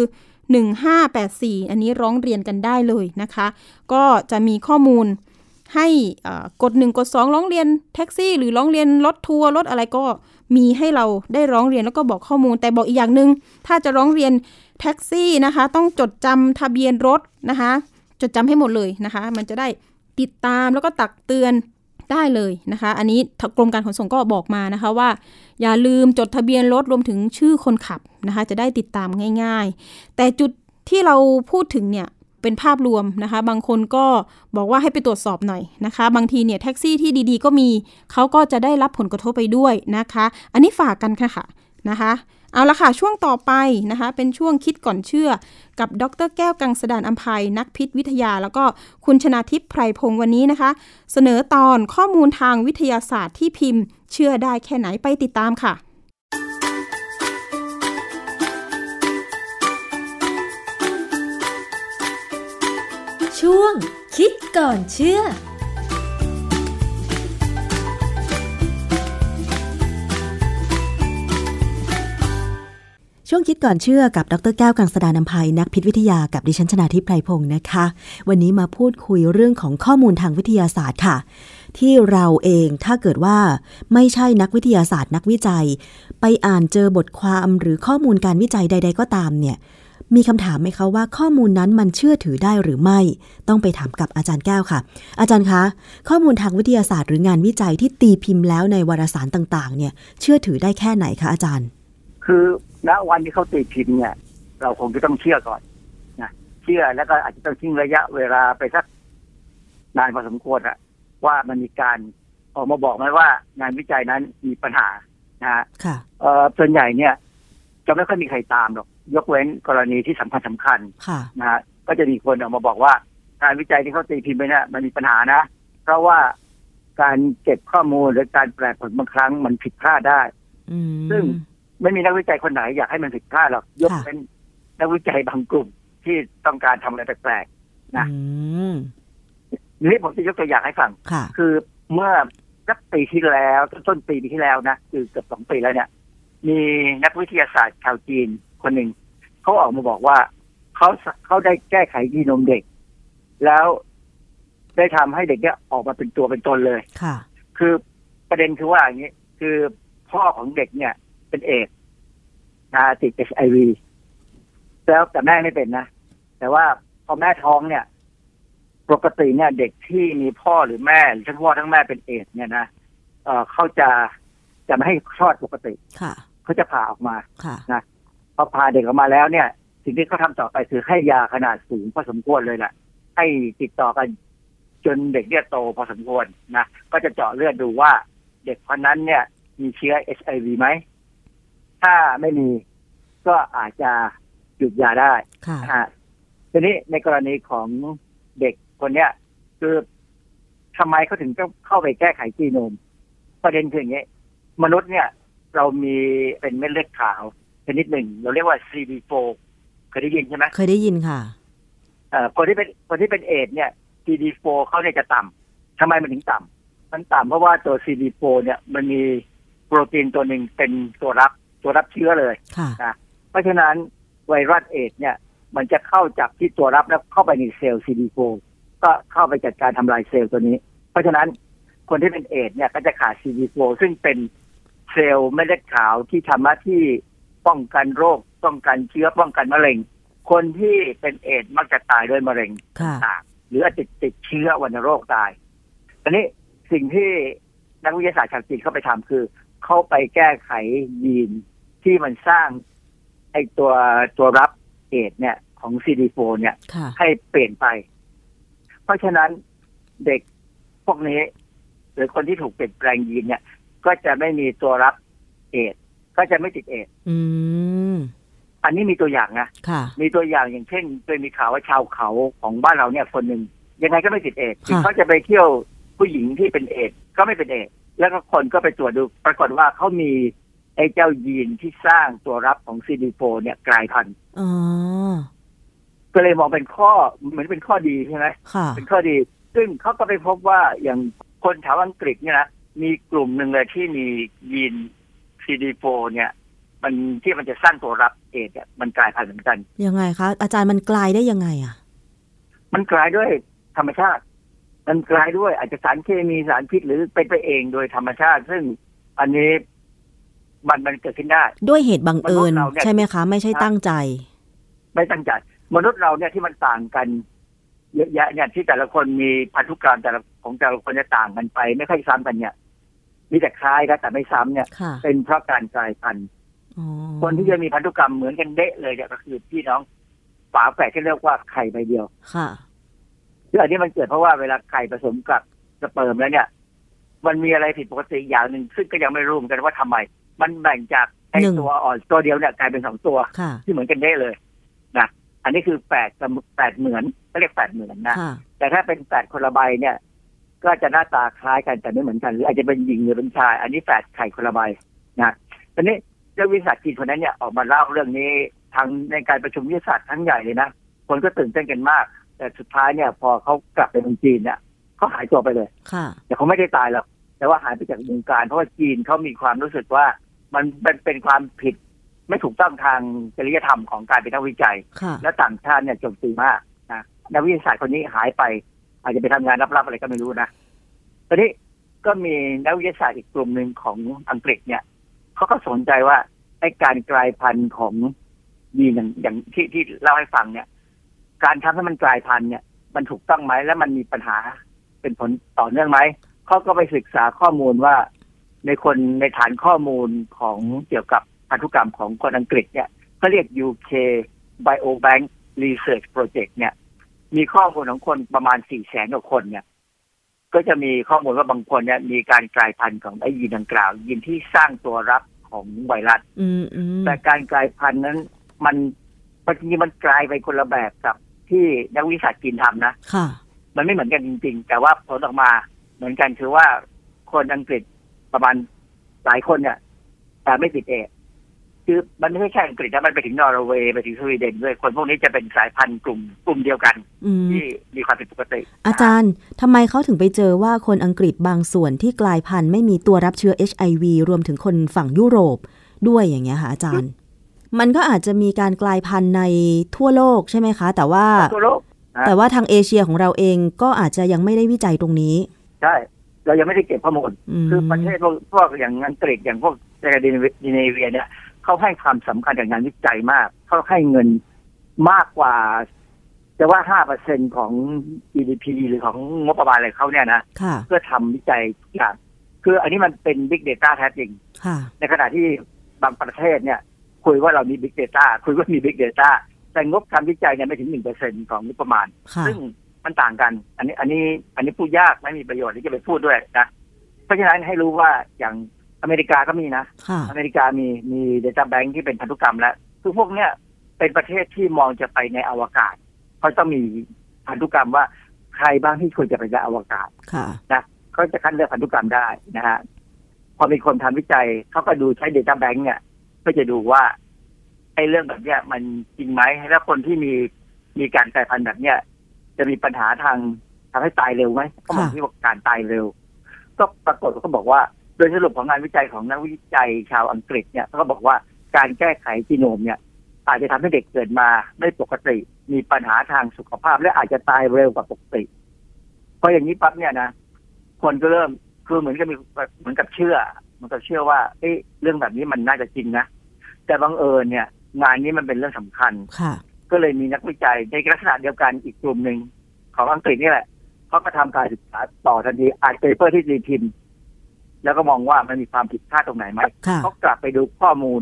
1584 อันนี้ร้องเรียนกันได้เลยนะคะ ก็จะมีข้อมูล ให้กด1กด2ร้องเรียนแท็กซี่ หรือร้องเรียนรถทัวร์รถอะไรก็มีให้เราได้ร้องเรียนแล้วก็บอกข้อมูล แต่บอกอีกอย่างหนึ่งถ้าจะร้องเรียนแท็กซี่นะคะ ต้องจดจำทะเบียนรถนะคะ จดจำให้หมดเลยนะคะ มันจะได้ติดตามแล้วก็ตักเตือนได้เลยนะคะ อันนี้กรมการขนส่งก็บอกมานะคะว่า อย่าลืมจดทะเบียนรถรวมถึงชื่อคนขับนะคะ จะได้ติดตามง่าย ๆ แต่จุดที่เราพูดถึงเนี่ย เป็นภาพรวมนะคะ บางคนก็บอกว่าให้ไปตรวจสอบหน่อยนะคะ บางทีเนี่ยแท็กซี่ที่ดีๆ ก็มีเขาก็จะได้รับผลกระทบไปด้วยนะคะ อันนี้ฝากกันค่ะค่ะนะคะ เอาละค่ะช่วงต่อไปนะคะ เป็นช่วงคิดก่อนเชื่อ กับดรแก้วกังสดานอัมภัยนักพิษวิทยา แล้วก็คุณชนาทิพย์ไพรพงศ์วันนี้นะคะ เสนอตอนข้อมูลทางวิทยาศาสตร์ที่พิมพ์ เชื่อได้แค่ไหนไปติดตามค่ะ ช่วง คิดก่อนเชื่อช่วงคิดก่อนเชื่อกับดรแก้วกังสดานนภัยนักพิษวิทยากับดิฉันชนาทิพไพรพงศ์นะคะ วันนี้มาพูดคุยเรื่องของข้อมูลทางวิทยาศาสตร์ค่ะ ที่เราเองถ้าเกิดว่าไม่ใช่นักวิทยาศาสตร์นักวิจัย ไปอ่านเจอบทความหรือข้อมูลการวิจัยใด ๆ ก็ตามเนี่ย มีคำถามไหมคะว่าข้อมูลนั้นมันเชื่อถือได้หรือไม่ ต้องไปถามกับอาจารย์แก้วค่ะ อาจารย์คะ ข้อมูลทางวิทยาศาสตร์หรืองานวิจัยที่ตีพิมพ์แล้วในวารสารต่างๆ เนี่ยเชื่อถือได้แค่ไหนคะอาจารย์ คือณวันที่เขาตีพิมพ์เนี่ย เราคงจะต้องเชื่อก่อนนะเชื่อแล้วก็อาจจะต้องทิ้งระยะเวลาไปสักนานพอสมควรอะว่ามันมีการออกมาบอกไหมว่า งานวิจัยนั้นมีปัญหานะฮะเอ่อส่วนใหญ่เนี่ย จะไม่ค่อยมีใครตามหรอก ยกเว้นกรณีที่สำคัญสำคัญนะฮะก็จะมีคนออกมาบอกว่า การวิจัยที่เขาตีพิมพ์ไปเนี่ยมันมีปัญหานะ เพราะว่าการเก็บข้อมูลหรือการแปลผลบางครั้งมันผิดพลาดได้ซึ่งไม่มีนักวิจัยคนไหนอยากให้มันผิดพลาดหรอกยกเว้นนักวิจัยบางกลุ่มที่ต้องการทำอะไรแปลกๆนะนี่ผมจะยกตัวอย่างให้ฟังคือเมื่อสักปีที่แล้วต้นปีปีที่แล้วนะคือเกือบสองปีแล้วเนี่ย มีนักวิทยาศาสตร์ชาวจีน คนหนึ่งเขาออกมาบอกว่าเขาเขาได้แก้ไขยีนมเด็ก แล้วได้ทำให้เด็กเนี้ยออกมาเป็นตัวเป็นตนเลยค่ะ คือประเด็นคือว่าอย่างนี้คือพ่อของเด็กเนี่ย เป็นเอกนะติดเอชไอวีแล้วแต่แม่ไม่เป็นนะ แต่ว่าพอแม่ท้องเนี่ย ปกติเนี่ย เด็กที่มีพ่อหรือแม่หรือทั้งพ่อทั้งแม่เป็นเอกเนี่ยนะเออเขาจะจะไม่ให้คลอดปกติ ค่ะเขาจะผ่าออกมาค่ะนะ พอพาเด็กออกมาแล้วเนี่ย สิ่งที่เขาทาต่อไปคือให้ยาขนาดสูงพอสมควรเลยแหละให้ติดต่อกัน จนเด็กเนี่ยโตพอสมควรนะก็จะเจาะเลือดดูว่า เด็กคนนั้นเนี่ย มีเชื้อเอชไอวีไหมถ้าไม่มีก็อาจจะหยุดยาได้ฮะทีนี้ในกรณีของเด็กคนเนี้ยคือทำไมเขาถึงต้องเข้าไปแก้ไขจีโนม ประเด็นคืออย่างนี้ มนุษย์เนี่ย เรามีเป็นเม็ดเลือดขาว ชนิดหนึ่ง เราเรียกว่า CD4 เคยได้ยินใช่ไหมเคยได้ยินค่ะเอ่อคนที่เป็นคนที่เป็นเอดเนี่ย CD4 เขาเนี่ยจะต่ำทำไมมันถึงต่ำมันต่ำเพราะว่าตัว CD4 เนี่ยมันมีโปรตีนตัวหนึ่งเป็นตัวรับตัวรับเชื้อเลยนะเพราะฉะนั้นไวรัสเอดเนี่ย มันจะเข้าจับที่ตัวรับแล้วเข้าไปในเซลล์ CD4 ก็เข้าไปจัดการทำลายเซลล์ตัวนี้ เพราะฉะนั้นคนที่เป็นเอดเนี่ยก็จะขาด CD4 ซึ่งเป็นเซลล์ไม่เลือดขาวที่ทำหน้าที่ ป้องกันโรค ป้องกันเชื้อป้องกันมะเร็ง คนที่เป็นเอดมักจะตายด้วยมะเร็งต่างหรืออาจจะติดเชื้อวัณโรคตายอันนี้สิ่งที่นักวิทยาศาสตร์ชาวจีนเข้าไปทำคือ เข้าไปแก้ไขยีนที่มันสร้างไอตัวตัวรับเอดเนี่ยของ CD4 เนี่ย ให้เปลี่ยนไป เพราะฉะนั้นเด็กพวกนี้ หรือคนที่ถูกเปลี่ยนแปลงยีนเนี่ย ก็จะไม่มีตัวรับเอด ก็จะไม่ติดเอดอันนี้มีตัวอย่างนะมีตัวอย่างอย่างเช่นเคยมีข่าวว่าชาวเขาของบ้านเราเนี่ยคนหนึ่งยังไงก็ไม่ติดเอดเขาจะไปเที่ยวผู้หญิงที่เป็นเอดก็ไม่เป็นเอดแล้วก็คนก็ไปตรวจดู ปรากฏว่าเขามีไอ้เจ้ายีนที่สร้างตัวรับของซีดีโฟเนี่ยกลายพันธุ์ก็เลยมองเป็นข้อเหมือนเป็นข้อดีใช่ไหมเป็นข้อดี ซึ่งเขาก็ไปพบว่าอย่างคนชาวอังกฤษเนี่ยนะมีกลุ่มหนึ่งเลยที่มียีน CD4 เนี่ย มันที่มันจะสร้างตัวรับเอดเนี่ยมันกลายพันธุ์เหมือนกัน ยังไงคะ อาจารย์มันกลายได้ยังไงอะ มันกลายด้วยธรรมชาติ มันกลายด้วยอาจจะสารเคมีสารพิษหรือเป็นไปเองโดยธรรมชาติ ซึ่งอันนี้มันมันเกิดขึ้นได้ ด้วยเหตุบังเอิญใช่ไหมคะ ไม่ใช่ตั้งใจ ไม่ตั้งใจ มนุษย์เราเนี่ยที่มันต่างกันเยอะแยะเนี่ยที่แต่ละคนมีพันธุกรรมแต่ละของแต่ละคนจะต่างกันไป ไม่ค่อยซ้ำกันเนี่ย มีแต่คล้ายกันแต่ไม่ซ้ำเนี่ย เป็นเพราะการกลายพันธุ์คนที่จะมีพันธุกรรมเหมือนกันเดะเลยเนี่ยก็คือพี่น้องฝาแฝดที่เรียกว่าไข่ใบเดียว ค่ะคืออันนี้มันเกิดเพราะว่าเวลาไข่ผสมกับสเปิร์มแล้วเนี่ย มันมีอะไรผิดปกติอย่างหนึ่งซึ่งก็ยังไม่รู้เหมือนกันว่าทำไม มันแบ่งจากไอ้ตัวอ่อนตัวเดียวเนี่ยกลายเป็นสองตัว ที่เหมือนกันได้เลยนะอันนี้คือแฝดแฝดเหมือนก็เรียกแฝดเหมือนนะแต่ถ้าเป็นแฝดคนละใบเนี่ย ก็จะหน้าตาคล้ายกันแต่ไม่เหมือนกัน หรืออาจจะเป็นหญิงหรือเป็นชาย อันนี้แฝดไข่คนละใบนะตอนนี้เจ้าวิสัชจีนคนนั้นเนี่ยออกมาเล่าเรื่องนี้ทางในการประชุมวิทยาศาสตร์ทั้งใหญ่เลยนะคนก็ตื่นเต้นกันมาก แต่สุดท้ายเนี่ยพอเขากลับไปเมืองจีนเนี่ยเขาหายตัวไปเลยค่ะแต่เขาไม่ได้ตายหรอกแต่ว่าหายไปจากวงการ เพราะว่าจีนเขามีความรู้สึกว่ามันเป็นเป็นความผิดไม่ถูกต้องทางจริยธรรมของการเป็นนักวิจัย และต่างชาติเนี่ยโจมตีมากนะนักวิทยาศาสตร์คนนี้หายไป อาจจะไปทำงานลับๆอะไรก็ไม่รู้นะตอนนี้ก็มีนักวิทยาศาสตร์อีกกลุ่มหนึ่งของอังกฤษเนี่ยเขาก็สนใจว่าไอ้การกลายพันธุ์ของยีนอย่างอย่างที่ที่เล่าให้ฟังเนี่ย การทำให้มันกลายพันธุ์เนี่ย มันถูกต้องไหมและมันมีปัญหาเป็นผลต่อเนื่องไหมเขาก็ไปศึกษาข้อมูลว่าในคนในฐานข้อมูลของเกี่ยวกับพันธุกรรมของคนอังกฤษเนี่ยเขาเรียก UK Biobank Research Project เนี่ย มีข้อมูลของคนประมาณสี่แสนกว่าคนเนี่ย ก็จะมีข้อมูลว่าบางคนเนี่ย มีการกลายพันธุ์ของไอ้ยีนดังกล่าวยีนที่สร้างตัวรับของไวรัสแต่การกลายพันธุ์นั้น มันบางทีมันกลายไปคนละแบบกับที่นักวิชาการทำนะค่ะมันไม่เหมือนกันจริง ๆ แต่ว่าผลออกมาเหมือนกันคือว่าคนอังกฤษประมาณหลายคนเนี่ยแต่ไม่ติดเอ คือมันไม่ใช่แค่อังกฤษนะมันไปถึงนอร์เวย์ไปถึงสวีเดนด้วยคนพวกนี้จะเป็นสายพันธุ์กลุ่มกลุ่มเดียวกันที่มีความผิดปกติ อาจารย์ทำไมเขาถึงไปเจอว่าคนอังกฤษบางส่วนที่กลายพันธุ์ไม่มีตัวรับเชื้อ HIV รวมถึงคนฝั่งยุโรปด้วยอย่างเงี้ยค่ะอาจารย์ มันก็อาจจะมีการกลายพันธุ์ในทั่วโลกใช่ไหมคะ แต่ว่าทั่วโลกแต่ว่าทางเอเชียของเราเองก็อาจจะยังไม่ได้วิจัยตรงนี้ ใช่เรายังไม่ได้เก็บข้อมูล คือประเทศพวกอย่างอังกฤษอย่างพวกเซกาดินเนเวียเนี่ย เขาให้ความสำคัญกับงานวิจัยมาก เขาให้เงินมากกว่าจะว่าห้าเปอร์เซ็นของ GDP หรือของงบประมาณอะไรเขาเนี่ยนะเพื่อทำวิจัยทุกอย่างคืออันนี้มันเป็น Big Data แท้จริงในขณะที่บางประเทศเนี่ย คุยว่าเรามี Big Data คุยว่ามี Big Data แต่งบทำวิจัยเนี่ยไม่ถึงหนึ่งเปอร์เซ็นของงบประมาณ ซึ่งมันต่างกัน อันนี้ อันนี้ อันนี้พูดยากไม่มีประโยชน์ที่จะไปพูดด้วยนะ เพราะฉะนั้นให้รู้ว่าอย่าง อเมริกาก็มีนะ อเมริกามีมีเดต้าแบงค์ที่เป็นพันธุกรรมแล้วคือพวกเนี้ยเป็นประเทศที่มองจะไปในอวกาศเขาต้องมีพันธุกรรมว่าใครบ้างที่ควรจะไปในอวกาศนะเขาจะคัดเลือกพันธุกรรมได้นะฮะพอมีคนทำวิจัยเขาก็ดูใช้เดต้าแบงค์เนี่ยเพื่อจะดูว่าไอ้เรื่องแบบเนี้ยมันจริงไหมแล้วคนที่มีมีการกลายพันธุ์แบบเนี้ยจะมีปัญหาทางทำให้ตายเร็วไหมเขาบอกที่ว่าการตายเร็ว ก็ปรากฏเขาบอกว่า โดยสรุปของงานวิจัยของนักวิจัยชาวอังกฤษเนี่ยเขาบอกว่าการแก้ไขจีโนมเนี่ยอาจจะทำให้เด็กเกิดมาไม่ปกติ มีปัญหาทางสุขภาพ และอาจจะตายเร็วกว่าปกติเพราะอย่างนี้ปั๊บเนี่ยนะคนก็เริ่มคือเหมือนกับมีเหมือนกับเชื่อ มันก็เชื่อว่าเอ้เรื่องแบบนี้มันน่าจะจริงนะแต่บังเอิญเนี่ย งานนี้มันเป็นเรื่องสำคัญก็เลยมีนักวิจัยในลักษณะเดียวกันอีกกลุ่มหนึ่งของอังกฤษนี่แหละเขาก็ทำการศึกษาต่อทันทีอ่าน paper ที่ตีพิมพ์ แล้วก็มองว่ามันมีความผิดพลาดตรงไหนไหมเขากลับไปดูข้อมูล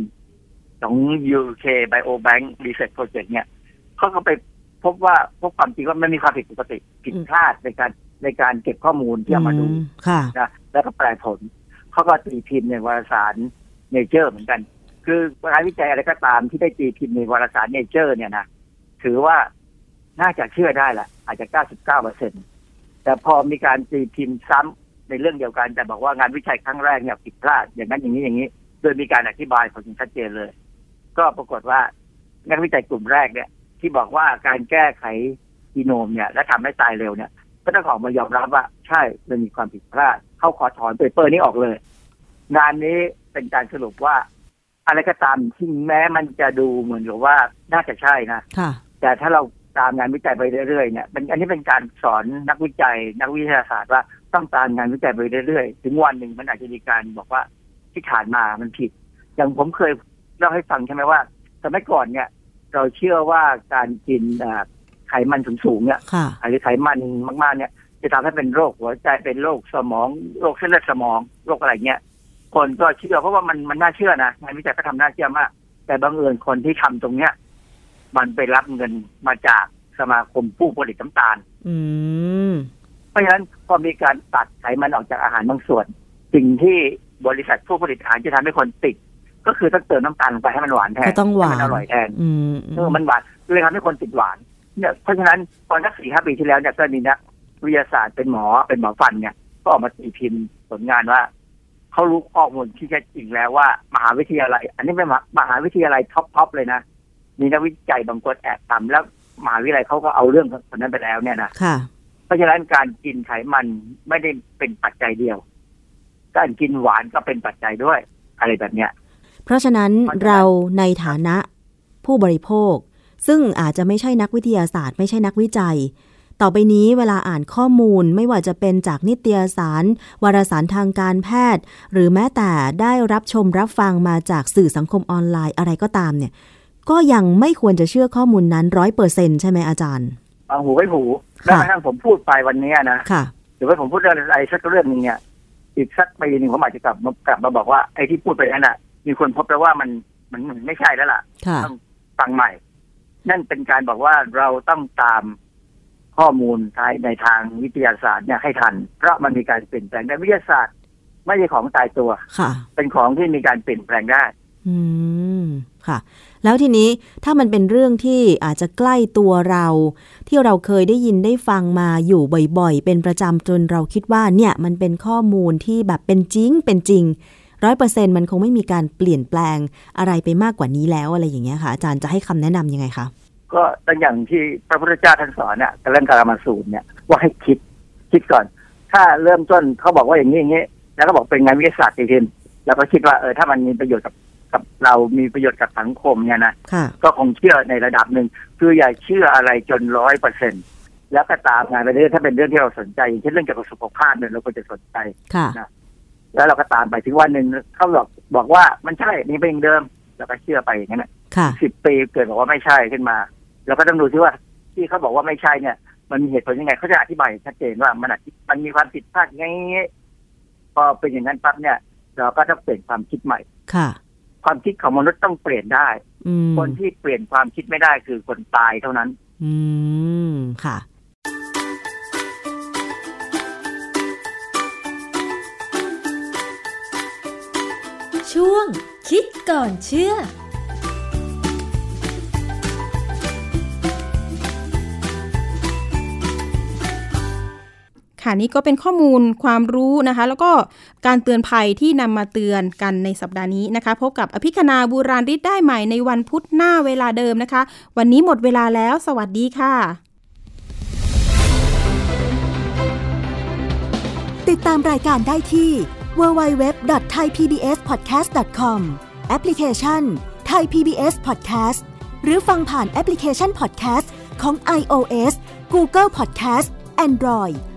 ของ UK Biobank Research Project เนี่ยเขาก็ไปพบว่าพบความจริงว่ามันมีความผิดปกติผิดพลาดในการในการเก็บข้อมูลที่เอามาดูนะแล้วก็แปลผลเขาก็ตีพิมพ์ในวารสารเนเจอร์เหมือนกัน คืองานวิจัยอะไรก็ตามที่ได้ตีพิมพ์ในวารสารเนเจอร์เนี่ยนะถือว่าน่าจะเชื่อได้แหละอาจจะ 99เปอร์เซ็นแต่พอมีการตีพิมพ์ซ้ำ ในเรื่องเดียวกัน แต่บอกว่างานวิจัยครั้งแรกเนี่ยผิดพลาดอย่างนั้นอย่างนี้อย่างนี้ โดยมีการอธิบายผลชัดเจนเลย ก็ปรากฏว่างานวิจัยกลุ่มแรกเนี่ย ที่บอกว่าการแก้ไขจีโนมเนี่ย และทำให้ตายเร็วเนี่ย ก็ต้องออกมายอมรับว่าใช่มันมีความผิดพลาด เขาขอถอนเปเปอร์นี้ออกเลย งานนี้เป็นการสรุปว่า อะไรก็ตามที่แม้มันจะดูเหมือนกับว่าน่าจะใช่นะค่ะแต่ถ้าเราตามงานวิจัยไปเรื่อยๆเนี่ยมันอันนี้เป็นการสอนนักวิจัย นักวิทยาศาสตร์ว่า ต้องตามงานวิจัยไปเรื่อยๆ ถึงวันหนึ่งมันอาจจะมีการบอกว่าที่ผ่านมามันผิด อย่างผมเคยเล่าให้ฟังใช่ไหมว่า สมัยก่อนเนี่ย เราเชื่อว่าการกินไขมันสูงๆเนี่ยค่ะหรือไขมันมากๆเนี่ย จะทำให้เป็นโรคหัวใจเป็นโรคสมองโรคเส้นเลือดสมองโรคอะไรเงี้ยคนก็เชื่อเพราะว่ามันมันน่าเชื่อนะงานวิจัยก็ทำน่าเชื่อมาก แต่บังเอิญคนที่ทำตรงเนี้ยมันไปรับเงินมาจากสมาคมผู้ผลิตน้ำตาลอืมเพ ราะฉะนั้นพอมีการตัดไขมันออกจากอาหารบางส่วน สิ่งที่บริษัทผู้ผลิตอาหารจะทำให้คนติด ก็คือต้องเติมน้ำตาลลงไปให้มันหวานแทนก็ต้องหวานให้มันอร่อยแทนอืมเออมันหวานเลยทำให้คนติดหวานเนี่ยเพราะฉะนั้นตอนสักสี่ห้าปีที่แล้วเนี่ยก็มีนักวิทยาศาสตร์เป็นหมอเป็นหมอฟันเนี่ยก็ออกมาตีพิมพ์ผลงานว่าเขารู้ข้อมูลที่แท้จริงแล้วว่ามหาวิทยาลัย อันนี้เป็นมหาวิทยาลัยท็อปทอปเลยนะมีนักวิจัยบางคนแอบทำแล้วมหาวิทยาลัยเขาก็เอาเรื่องคนนั้นไปแล้วเนี่ยนะค่ะ เพราะฉะนั้นการกินไขมันไม่ได้เป็นปัจจัยเดียว การกินหวานก็เป็นปัจจัยด้วย อะไรแบบเนี้ย เพราะฉะนั้นเราะฉะนั้นเราในฐานะผู้บริโภค ซึ่งอาจจะไม่ใช่นักวิทยาศาสตร์ ไม่ใช่นักวิจัย ต่อไปนี้เวลาอ่านข้อมูลไม่ว่าจะเป็นจากนิตยสาร วารสารทางการแพทย์ หรือแม้แต่ได้รับชมรับฟังมาจากสื่อสังคมออนไลน์อะไรก็ตามเนี่ย ก็ยังไม่ควรจะเชื่อข้อมูลนั้นร้อยเปอร์เซ็นใช่ไหมอาจารย์ เอาหูไว้หูแม้กระทั่งผมพูดไปวันเนี้ยนะค่ะหรือว่าผมพูดเรื่องอะไรสักเรื่องหนึงเนี่ยอีกสักปีหนึ่งผมอาจจะกลับมากลับมาบอกว่าไอ้ที่พูดไปนั่นน่ะ มีคนพบแล้วว่ามันมันมันไม่ใช่แล้วล่ะค่ะต้องฟังใหม่ นั่นเป็นการบอกว่าเราต้องตามข้อมูลทางในทางวิทยาศาสตร์เนี่ยให้ทัน เพราะมันมีการเปลี่ยนแปลงในวิทยาศาสตร์ ไม่ใช่ของตายตัว ค่ะ เป็นของที่มีการเปลี่ยนแปลงได้ อืม ค่ะ แล้วทีนี้ถ้ามันเป็นเรื่องที่อาจจะใกล้ตัวเรา ที่เราเคยได้ยินได้ฟังมาอยู่บ่อยๆ เป็นประจำจนเราคิดว่าเนี่ยมันเป็นข้อมูลที่แบบเป็นจริงเป็นจริงร้อยเปอร์เซ็นต์มันคงไม่มีการเปลี่ยนแปลงอะไรไปมากกว่านี้แล้วอะไรอย่างเงี้ยค่ะ อาจารย์จะให้คำแนะนำยังไงคะก็ตั้งอย่างที่พระพุทธเจ้าท่านสอนเนี่ยเรื่องการมาสูตรเนี่ยว่าให้คิดคิดก่อน ถ้าเริ่มต้นเขาบอกว่าอย่างนี้อย่างนี้ แล้วก็บอกเป็นงานวิทยาศาสตร์จริงๆแล้วก็คิดว่าเออถ้ามันมีประโยชน์กับ กับเรามีประโยชน์กับสังคมเนี่ยนะค่ะก็คงเชื่อในระดับหนึ่งคืออย่าเชื่ออะไรจนร้อยเปอร์เซ็นแล้วก็ตามงานไปเรื่อยถ้าเป็นเรื่องที่เราสนใจอย่างเช่นเรื่องเกี่ยวกับสุขภาพเนี่ยเราควรจะสนใจค่ะแล้วเราก็ตามไปถึงวันหนึ่งเขาบอกบอกว่ามันใช่นี่เป็นอย่างเดิมเราก็เชื่อไปอย่างนั้นนะค่ะสิบปีเกิดบอกว่าไม่ใช่ขึ้นมาเราก็ต้องดูที่ว่า ที่เขาบอกว่าไม่ใช่เนี่ย มันมีเหตุผลยังไงเขาจะอธิบายชัดเจนว่ามันอาจมันมีความผิดพลาดไงพอเป็นอย่างนั้นปั๊บเนี่ย เราก็ต้องเปลี่ยนความคิดใหม่ ค่ะ ความคิดของมนุษย์ต้องเปลี่ยนได้อืมคนที่เปลี่ยนความคิดไม่ได้คือคนตายเท่านั้น อืมค่ะ ช่วงคิดก่อนเชื่อ ค่ะนี่ก็เป็นข้อมูลความรู้นะคะ แล้วก็การเตือนภัยที่นำมาเตือนกันในสัปดาห์นี้นะคะ พบกับอภิคณาบูราริศได้ใหม่ในวันพุธหน้าเวลาเดิมนะคะ วันนี้หมดเวลาแล้ว สวัสดีค่ะ ติดตามรายการได้ที่ www.thaipbspodcast.com แอปพลิเคชัน Thai PBS Podcast หรือฟังผ่านแอปพลิเคชัน Podcast ของ iOS Google Podcast Android